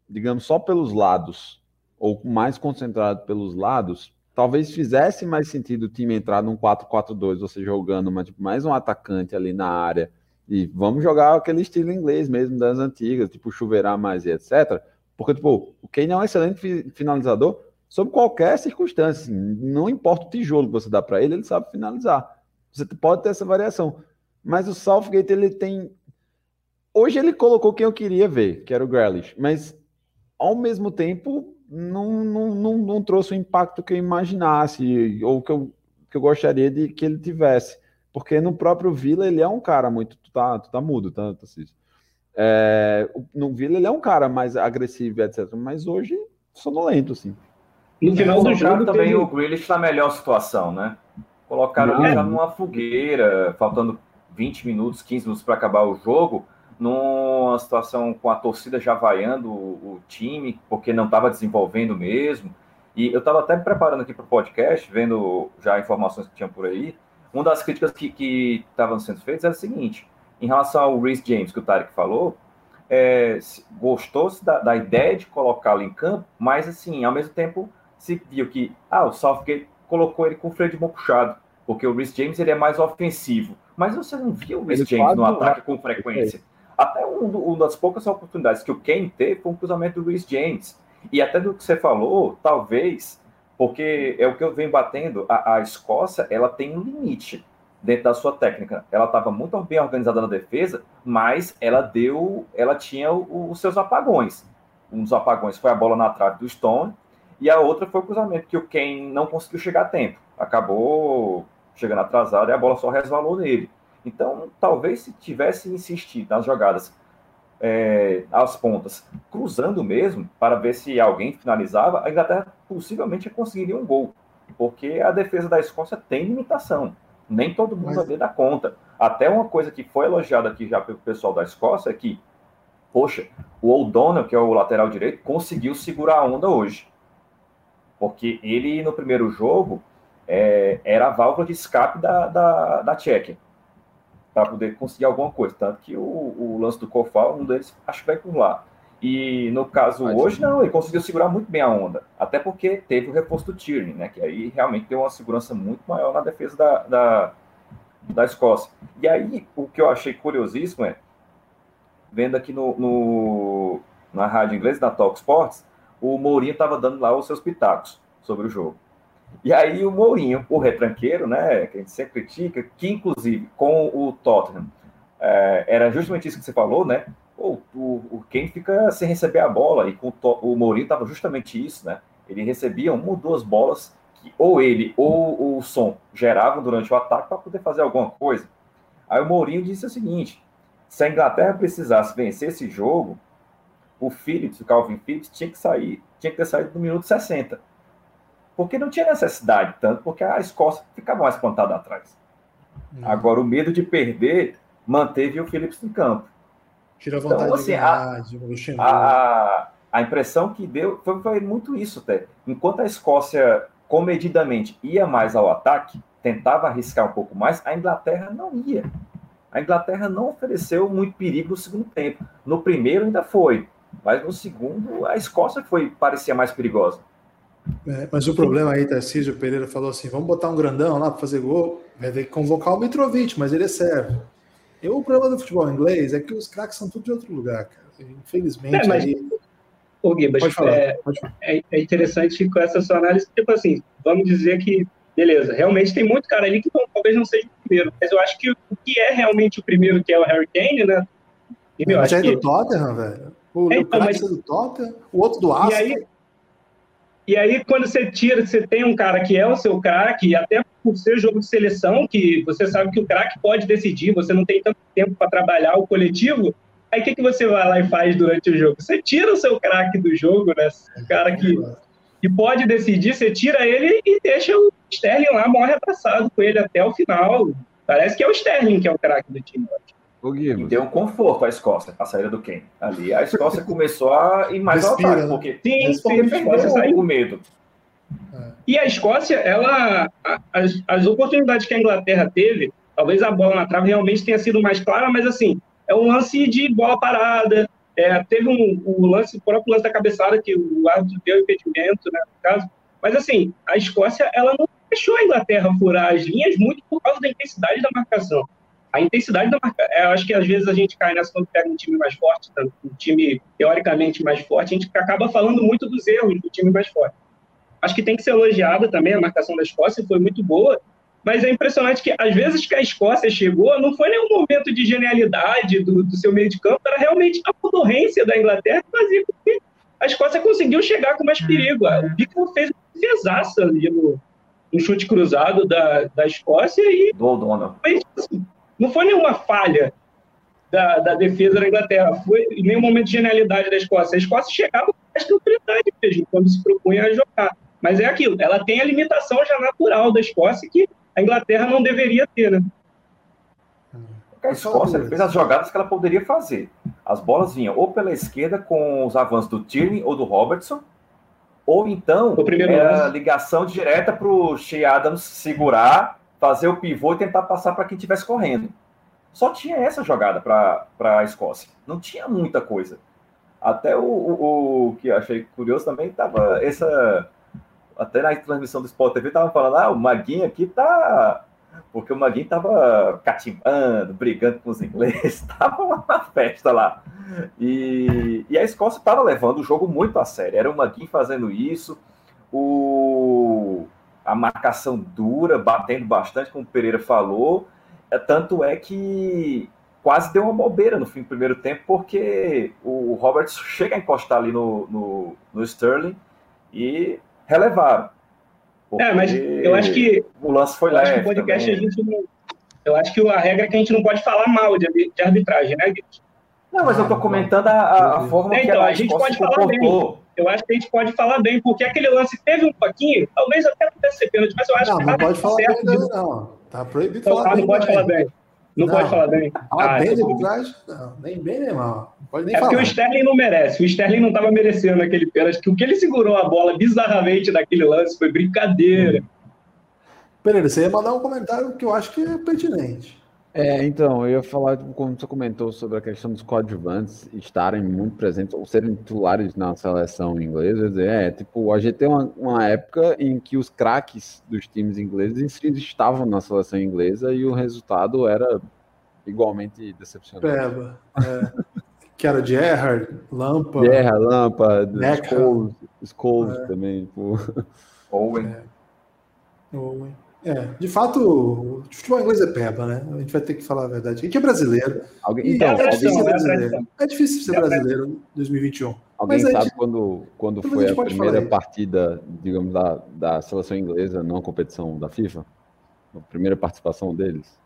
Speaker 2: digamos, só pelos lados ou mais concentrado pelos lados, talvez fizesse mais sentido o time entrar num 4-4-2, você jogando tipo, mais um atacante ali na área, e vamos jogar aquele estilo inglês mesmo das antigas, tipo chuveirar mais e etc. Porque, tipo, o Kane é um excelente finalizador sob qualquer circunstância. Assim, não importa o tijolo que você dá para ele, ele sabe finalizar. Você pode ter essa variação. Mas o Southgate, ele tem. Hoje ele colocou quem eu queria ver, que era o Grealish. Mas, ao mesmo tempo, não, não, não, não trouxe o impacto que eu imaginasse ou que eu, que eu gostaria de que ele tivesse. Porque no próprio Vila ele é um cara muito. Tu tá, tu tá mudo, tá, Tarcísio? É, no Vila ele é um cara mais agressivo, etc. Mas hoje, sonolento, assim.
Speaker 6: No final do jogo também teve... o Grealish na melhor situação, né? Colocaram ele numa fogueira, faltando 20 minutos, 15 minutos para acabar o jogo numa situação com a torcida já vaiando o, o time, porque não estava desenvolvendo mesmo. E eu estava até me preparando aqui para o podcast, vendo já informações que tinha por aí. Uma das críticas que estavam sendo feitas era o seguinte: em relação ao Reece James, que o Tarek falou, é, gostou-se da, da, ideia de colocá-lo em campo, mas assim, ao mesmo tempo se viu que ah, o Southgate colocou ele com o freio de mão puxado, porque o Reece James ele é mais ofensivo. Mas você não viu o Reece James no ataque com frequência. Até um, uma das poucas oportunidades que o Kane teve foi um cruzamento do Luiz James. E até do que você falou, talvez, porque é o que eu venho batendo, a, a Escócia ela tem um limite dentro da sua técnica. Ela estava muito bem organizada na defesa, mas ela deu, ela tinha o, os seus apagões. Um dos apagões foi a bola na trave do Stone, e a outra foi o cruzamento que o Kane não conseguiu chegar a tempo. Acabou chegando atrasado e a bola só resvalou nele. Então, talvez se tivesse insistido nas jogadas é, às pontas, cruzando mesmo, para ver se alguém finalizava, a Inglaterra possivelmente conseguiria um gol, porque a defesa da Escócia tem limitação. Nem todo mundo Mas... vai dar conta. Até uma coisa que foi elogiada aqui já pelo pessoal da Escócia é que, poxa, o O'Donnell, que é o lateral direito, conseguiu segurar a onda hoje. Porque ele, no primeiro jogo, é, era a válvula de escape da, da, da Tchequia para poder conseguir alguma coisa. Tanto que o, o lance do Kofal, um deles, acho que vai por lá. E no caso hoje, não, ele conseguiu segurar muito bem a onda. Até porque teve o reforço do Tierney, né? Que aí realmente deu uma segurança muito maior na defesa da, da, da Escócia. E aí, o que eu achei curiosíssimo é, vendo aqui no, no na rádio inglesa, da Talk Sports, o Mourinho estava dando lá os seus pitacos sobre o jogo. E aí o Mourinho, o retranqueiro, né, que a gente sempre critica, que inclusive com o Tottenham, é, era justamente isso que você falou, né? O, o, quem fica sem receber a bola, e com o, o Mourinho estava justamente isso, né? Ele recebia uma ou duas bolas que ou ele ou o som geravam durante o ataque para poder fazer alguma coisa. Aí o Mourinho disse o seguinte: se a Inglaterra precisasse vencer esse jogo, o Phillips, o Calvin Phillips, tinha que sair, tinha que ter saído no minuto 60 porque não tinha necessidade tanto, porque a Escócia ficava mais plantada atrás. Hum. Agora, o medo de perder manteve o Phillips no campo.
Speaker 1: Tira a vontade então, assim,
Speaker 6: de a, a, a, impressão que deu foi, foi muito isso, até. Enquanto a Escócia, comedidamente, ia mais ao ataque, tentava arriscar um pouco mais, a Inglaterra não ia. A Inglaterra não ofereceu muito perigo no segundo tempo. No primeiro ainda foi, mas no segundo a Escócia foi parecia mais perigosa.
Speaker 1: É, mas o problema aí, Tarcísio Pereira falou assim: vamos botar um grandão lá para fazer gol, vai ter que convocar o Mitrovic, mas ele é serve. E o problema do futebol inglês é que os craques são tudo de outro lugar, cara. Infelizmente. É, mas, aí...
Speaker 7: Ô, Gibas, pode falar, é, pode falar. É, é, interessante com essa sua análise, tipo assim, vamos dizer que, beleza, realmente tem muito cara ali que não, talvez não seja o primeiro, mas eu acho que o que é realmente o primeiro, que é o Harry Kane, né?
Speaker 1: Eu mas é que... do Tottenham, velho. O, é, então, mas... do Tottenham, o outro do Aston.
Speaker 7: E aí, e aí, quando você tira, você tem um cara que é o seu craque, até por ser jogo de seleção, que você sabe que o craque pode decidir, você não tem tanto tempo para trabalhar o coletivo, aí o que, que você vai lá e faz durante o jogo? Você tira o seu craque do jogo, né? O cara que, que pode decidir, você tira ele e deixa o Sterling lá, morre abraçado com ele até o final. Parece que é o Sterling que é o craque do time.
Speaker 6: E deu um conforto à Escócia, a saída do Ken. Ali a Escócia começou a ir mais Respira, ao ataque, né? porque,
Speaker 7: sim, porque perdeu o medo. É. E a Escócia, ela, as, as oportunidades que a Inglaterra teve, talvez a bola na trave realmente tenha sido mais clara, mas assim, é um lance de bola parada. É, teve um, um, lance, o próprio lance da cabeçada que o árbitro deu impedimento, né, no caso. Mas assim, a Escócia, ela não deixou a Inglaterra furar as linhas muito por causa da intensidade da marcação a intensidade da marca. É, eu acho que às vezes a gente cai nessa quando pega um time mais forte, um time teoricamente mais forte, a gente acaba falando muito dos erros do time mais forte. Acho que tem que ser elogiada também a marcação da Escócia, foi muito boa, mas é impressionante que às vezes que a Escócia chegou, não foi nenhum momento de genialidade do, do seu meio de campo, era realmente a concorrência da Inglaterra que fazia com que a Escócia conseguiu chegar com mais perigo. O Pickford fez uma defesaça ali no, no, chute cruzado da, da Escócia e.
Speaker 6: Do O'Donnell.
Speaker 7: Foi, assim, não foi nenhuma falha da, da, defesa da Inglaterra, foi nenhum momento de genialidade da Escócia. A Escócia chegava com mais tranquilidade mesmo, quando se propunha a jogar. Mas é aquilo, ela tem a limitação já natural da Escócia que a Inglaterra não deveria ter, né?
Speaker 6: A Escócia fez as jogadas que ela poderia fazer. As bolas vinham ou pela esquerda com os avanços do Tierney ou do Robertson, ou então era ligação direta para o Shea Adams segurar fazer o pivô e tentar passar para quem estivesse correndo. Só tinha essa jogada para a Escócia. Não tinha muita coisa. Até o, o, o que achei curioso também estava essa. Até na transmissão do Sport TV estavam falando, ah, o Maguinho aqui tá. Porque o Maguinho estava catimbando, brigando com os ingleses, estava uma festa lá. E, e a Escócia estava levando o jogo muito a sério. Era o Maguinho fazendo isso. O, a marcação dura, batendo bastante, como o Pereira falou. É, tanto é que quase deu uma bobeira no fim do primeiro tempo, porque o Roberts chega a encostar ali no, no, no Sterling e relevaram.
Speaker 7: É, mas eu acho que
Speaker 6: o lance foi leve.
Speaker 7: Acho que o podcast também. a gente não, eu acho que a regra é que a gente não pode falar mal de, de arbitragem, né, Guilherme?
Speaker 6: Não, mas eu estou comentando a, a forma é, então, que a, a gente pode falar bem
Speaker 7: eu acho que a gente pode falar bem, porque aquele lance teve um pouquinho, talvez até pudesse ser pênalti, mas eu acho
Speaker 1: não,
Speaker 7: que
Speaker 1: não pode falar
Speaker 7: certo
Speaker 1: bem, de... não. Tá proibido
Speaker 7: então,
Speaker 1: falar
Speaker 7: tá, bem. Não pode falar bem. Não, não, pode falar bem.
Speaker 1: Ah, bem de arbitragem? Não, nem bem nem mal. Não pode nem
Speaker 7: é
Speaker 1: falar.
Speaker 7: porque o Sterling não merece. O Sterling não estava merecendo aquele pênalti. O que ele segurou a bola bizarramente naquele lance foi brincadeira.
Speaker 1: Pereira, você ia mandar um comentário que eu acho que é pertinente.
Speaker 2: É, então, eu ia falar, tipo, como você comentou sobre a questão dos coadjuvantes estarem muito presentes ou serem titulares na seleção inglesa, é, tipo, a gente tem uma, uma época em que os craques dos times ingleses estavam na seleção inglesa e o resultado era igualmente decepcionante.
Speaker 1: Peba, é. que era Gerrard, Lampa.
Speaker 2: Gerrard, Lampa, Scholes, Scholes é. também. Tipo.
Speaker 6: Owen.
Speaker 1: É. Owen. É, de fato, o futebol inglês é peba, né? A gente vai ter que falar a verdade. A gente é brasileiro.
Speaker 2: Alguém, então,
Speaker 1: é, difícil ser brasileiro. é difícil ser brasileiro em 2021.
Speaker 2: Alguém sabe quando, quando foi a, a primeira partida, digamos, da, da seleção inglesa numa competição da FIFA? A primeira participação deles?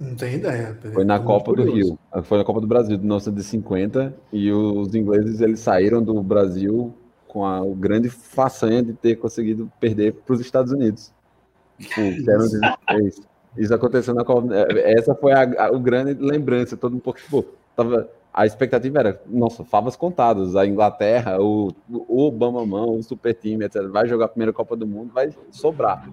Speaker 1: Não tenho ideia.
Speaker 2: Foi na Copa do Rio. Foi na Copa do Brasil de 1950 e os ingleses eles saíram do Brasil com a o grande façanha de ter conseguido perder para os Estados Unidos. Isso. aconteceu na Copa. É, essa foi a, a, o grande lembrança. Todo mundo, tipo, tava, a expectativa era, nossa, favas contadas. A Inglaterra, o, o Obama Mão, o super time, etc. Vai jogar a primeira Copa do Mundo, vai sobrar.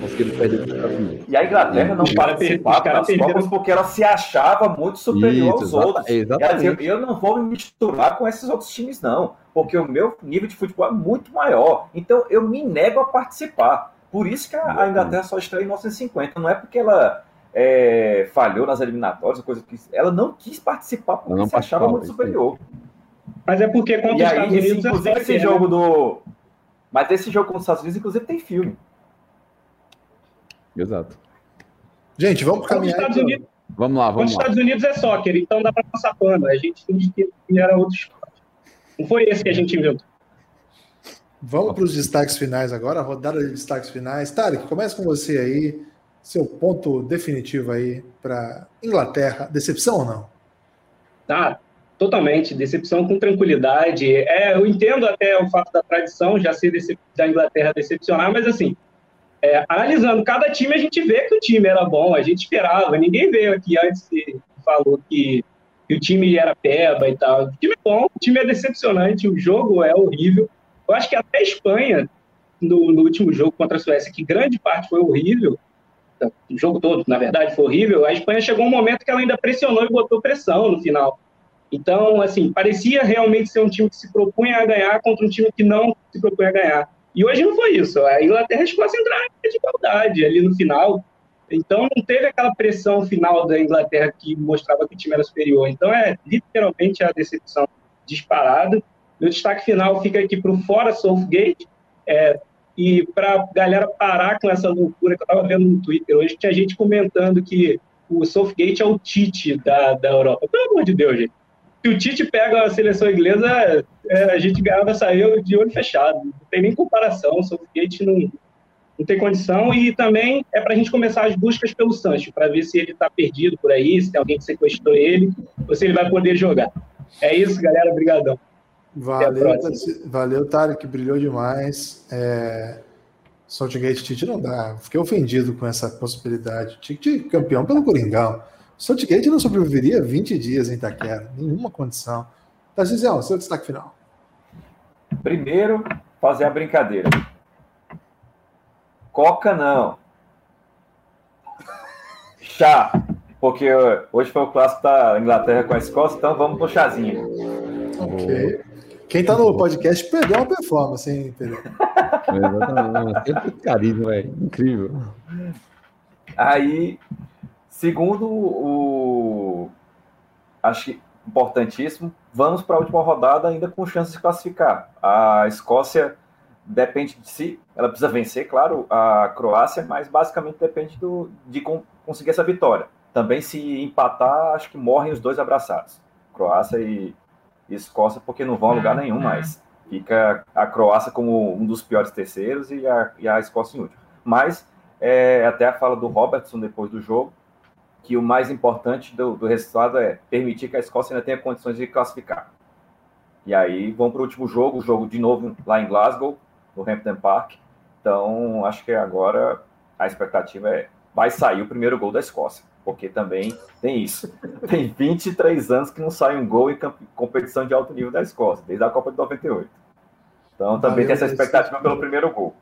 Speaker 2: Conseguiram perder.
Speaker 6: E a Inglaterra não participava das Copas porque ela se achava muito superior Isso, aos outros. Exatamente. Ela dizia, eu não vou me misturar com esses outros times, não. Porque o meu nível de futebol é muito maior. Então eu me nego a participar. Por isso que a, a Inglaterra só estreou em 1950. Não é porque ela é, falhou nas eliminatórias, coisa que ela não quis participar porque não se achava muito superior.
Speaker 7: Mas é porque contra e os Estados Unidos.
Speaker 6: Esse, inclusive, esse jogo do. Mas esse jogo contra os Estados Unidos, inclusive, tem filme.
Speaker 2: Exato.
Speaker 1: Gente, vamos caminhar.
Speaker 7: Estados então. Unidos,
Speaker 2: vamos lá, vamos
Speaker 7: lá. Os Estados Unidos é soccer, então dá para passar pano. A gente finge que era outro esporte. Não foi esse que a gente inventou.
Speaker 1: Vamos para os destaques finais agora, a rodada de destaques finais. Tarek, começa com você aí seu ponto definitivo aí para Inglaterra. Decepção ou não?
Speaker 7: Tá, totalmente. Decepção com tranquilidade. É, eu entendo até o fato da tradição já ser da Inglaterra decepcionar, mas assim, é, analisando cada time, a gente vê que o time era bom, a gente esperava. Ninguém veio aqui antes e falou que, que o time era peba e tal. O time é bom, o time é decepcionante, o jogo é horrível. Eu acho que até a Espanha, no, no último jogo contra a Suécia, que grande parte foi horrível, o jogo todo, na verdade, foi horrível. A Espanha chegou um momento que ela ainda pressionou e botou pressão no final. Então, assim, parecia realmente ser um time que se propunha a ganhar contra um time que não se propunha a ganhar. E hoje não foi isso. A Inglaterra e a Escócia entraram de igualdade ali no final. Então, não teve aquela pressão final da Inglaterra que mostrava que o time era superior. Então, é literalmente a decepção disparada. Meu destaque final fica aqui para o fora Southgate. É, e para galera parar com essa loucura que eu estava vendo no Twitter hoje, tinha gente comentando que o Southgate é o Tite da, da Europa. Pelo amor de Deus, gente. Se o Tite pega a seleção inglesa, é, a gente ganhava, saiu de olho fechado. Não tem nem comparação. O Southgate não, não tem condição. E também é para a gente começar as buscas pelo Sancho, para ver se ele está perdido por aí, se tem alguém que sequestrou ele, ou se ele vai poder jogar. É isso, galera. Obrigadão.
Speaker 1: Valeu, valeu, Tarek, brilhou demais. É... Saltgate Tite não dá. Fiquei ofendido com essa possibilidade. Tite campeão pelo Coringão. Saltgate não sobreviveria 20 dias em Itaquera, nenhuma condição. Tarcísio, seu destaque final.
Speaker 6: Primeiro, fazer a brincadeira. Coca não. Chá, porque hoje foi o clássico da Inglaterra com a Escócia, então vamos pro chazinho.
Speaker 1: Ok. Quem tá no podcast perdeu uma performance, hein, Pedro?
Speaker 2: Exatamente. carisma, velho. Incrível.
Speaker 6: Aí, segundo o. Acho que importantíssimo, vamos para a última rodada ainda com chance de classificar. A Escócia depende de si, ela precisa vencer, claro, a Croácia, mas basicamente depende do, de conseguir essa vitória. Também se empatar, acho que morrem os dois abraçados. Croácia e Escócia, porque não vão a lugar nenhum mais. Fica a Croácia como um dos piores terceiros e a, e a Escócia em último. Mas, é, até a fala do Robertson depois do jogo, que o mais importante do, do resultado é permitir que a Escócia ainda tenha condições de classificar. E aí vão para o último jogo, o jogo de novo lá em Glasgow, no Hampton Park. Então, acho que agora a expectativa é vai sair o primeiro gol da Escócia, porque também tem isso. Tem 23 anos que não sai um gol em competição de alto nível da Escócia, desde a Copa de 98. Então também Valeu, tem essa expectativa pelo primeiro gol.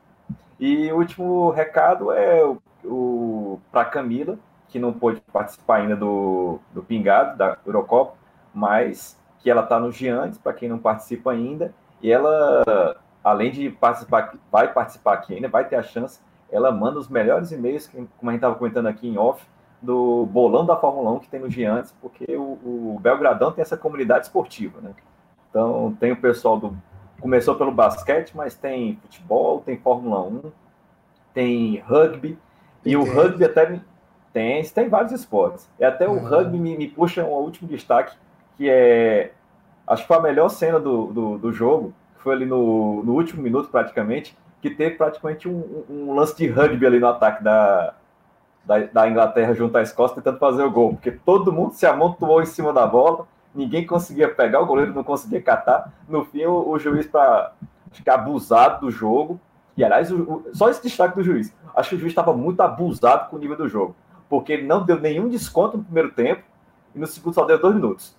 Speaker 6: E o último recado é o, o para Camila, que não pôde participar ainda do, do Pingado, da Eurocopa, mas que ela está no Giantes, para quem não participa ainda, e ela, além de participar, vai participar aqui ainda, vai ter a chance, ela manda os melhores e-mails, como a gente estava comentando aqui em off, do bolão da Fórmula 1 que tem no Giantes, porque o, o Belgradão tem essa comunidade esportiva, né? Então tem o pessoal do começou pelo basquete, mas tem futebol, tem Fórmula 1, tem rugby, e, o rugby até tem, tem vários esportes. E até o uhum. rugby me, me, puxa um último destaque, que é, acho que foi a melhor cena do, do, do jogo, que foi ali no, no último minuto praticamente, que teve praticamente um, um, lance de rugby ali no ataque da, da, da, Inglaterra junto à Escócia tentando fazer o gol, porque todo mundo se amontoou em cima da bola, ninguém conseguia pegar, o goleiro não conseguia catar. No fim, o, o juiz, para ficar abusado do jogo, e aliás, o, o, só esse destaque do juiz, acho que o juiz estava muito abusado com o nível do jogo, porque ele não deu nenhum desconto no primeiro tempo e no segundo só deu dois minutos.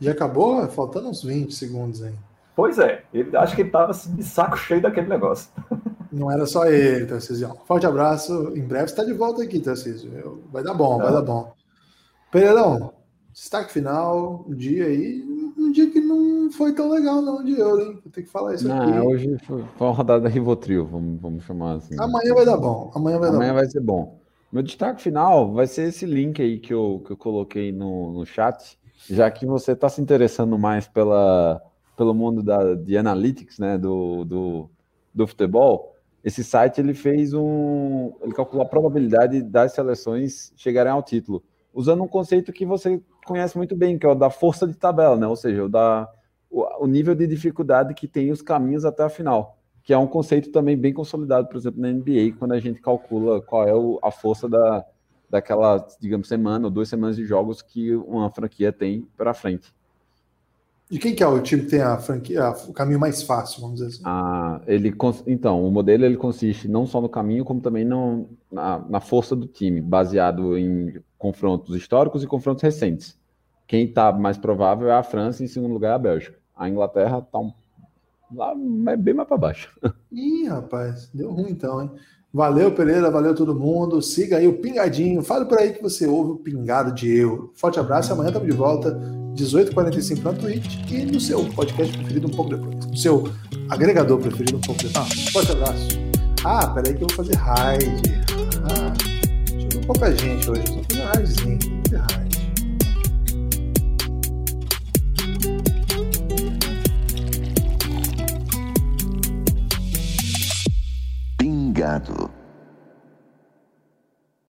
Speaker 1: Já acabou? Faltando uns 20 segundos aí.
Speaker 6: Pois é, ele, acho que ele estava assim, de saco cheio daquele negócio.
Speaker 1: Não era só ele, Tarcísio. Forte abraço. Em breve está de volta aqui, Tarcísio. Vai dar bom, é. vai dar bom. Pereirão, Destaque final, um dia aí, um dia que não foi tão legal, não, de euro, hein? Vou ter que falar isso não, aqui.
Speaker 2: Hoje foi uma rodada da Rivotril, vamos, vamos chamar assim.
Speaker 1: Amanhã vai dar bom. Amanhã vai
Speaker 2: Amanhã
Speaker 1: dar
Speaker 2: vai ser bom. Meu destaque final vai ser esse link aí que eu, que eu coloquei no, no chat, já que você está se interessando mais pela, pelo mundo da, de analytics, né, do, do, do futebol. Esse site ele fez um. Ele calculou a probabilidade das seleções chegarem ao título, usando um conceito que você conhece muito bem, que é o da força de tabela, né? Ou seja, o, da, o, o nível de dificuldade que tem os caminhos até a final, que é um conceito também bem consolidado, por exemplo, na NBA, quando a gente calcula qual é o, a força da, daquela, digamos, semana ou duas semanas de jogos que uma franquia tem para frente.
Speaker 1: De quem que é o time que tem a franquia, o caminho mais fácil, vamos dizer assim?
Speaker 2: Ah, ele, então, o modelo ele consiste não só no caminho, como também no, na, na força do time, baseado em confrontos históricos e confrontos recentes. Quem está mais provável é a França, em segundo lugar é a Bélgica. A Inglaterra está um, lá bem mais para baixo.
Speaker 1: Ih, rapaz, deu ruim então, hein? Valeu, Pereira, valeu todo mundo. Siga aí o Pingadinho. Fale por aí que você ouve o Pingado de Eu. Forte abraço. Amanhã estamos de volta, 18h45 na Twitch e no seu podcast preferido um pouco depois. No seu agregador preferido um pouco depois. Forte abraço. Ah, peraí que eu vou fazer raid. Ah, chegou pouca gente hoje. Vou fazer raidzinho. Vou fazer raid.
Speaker 8: Pingado.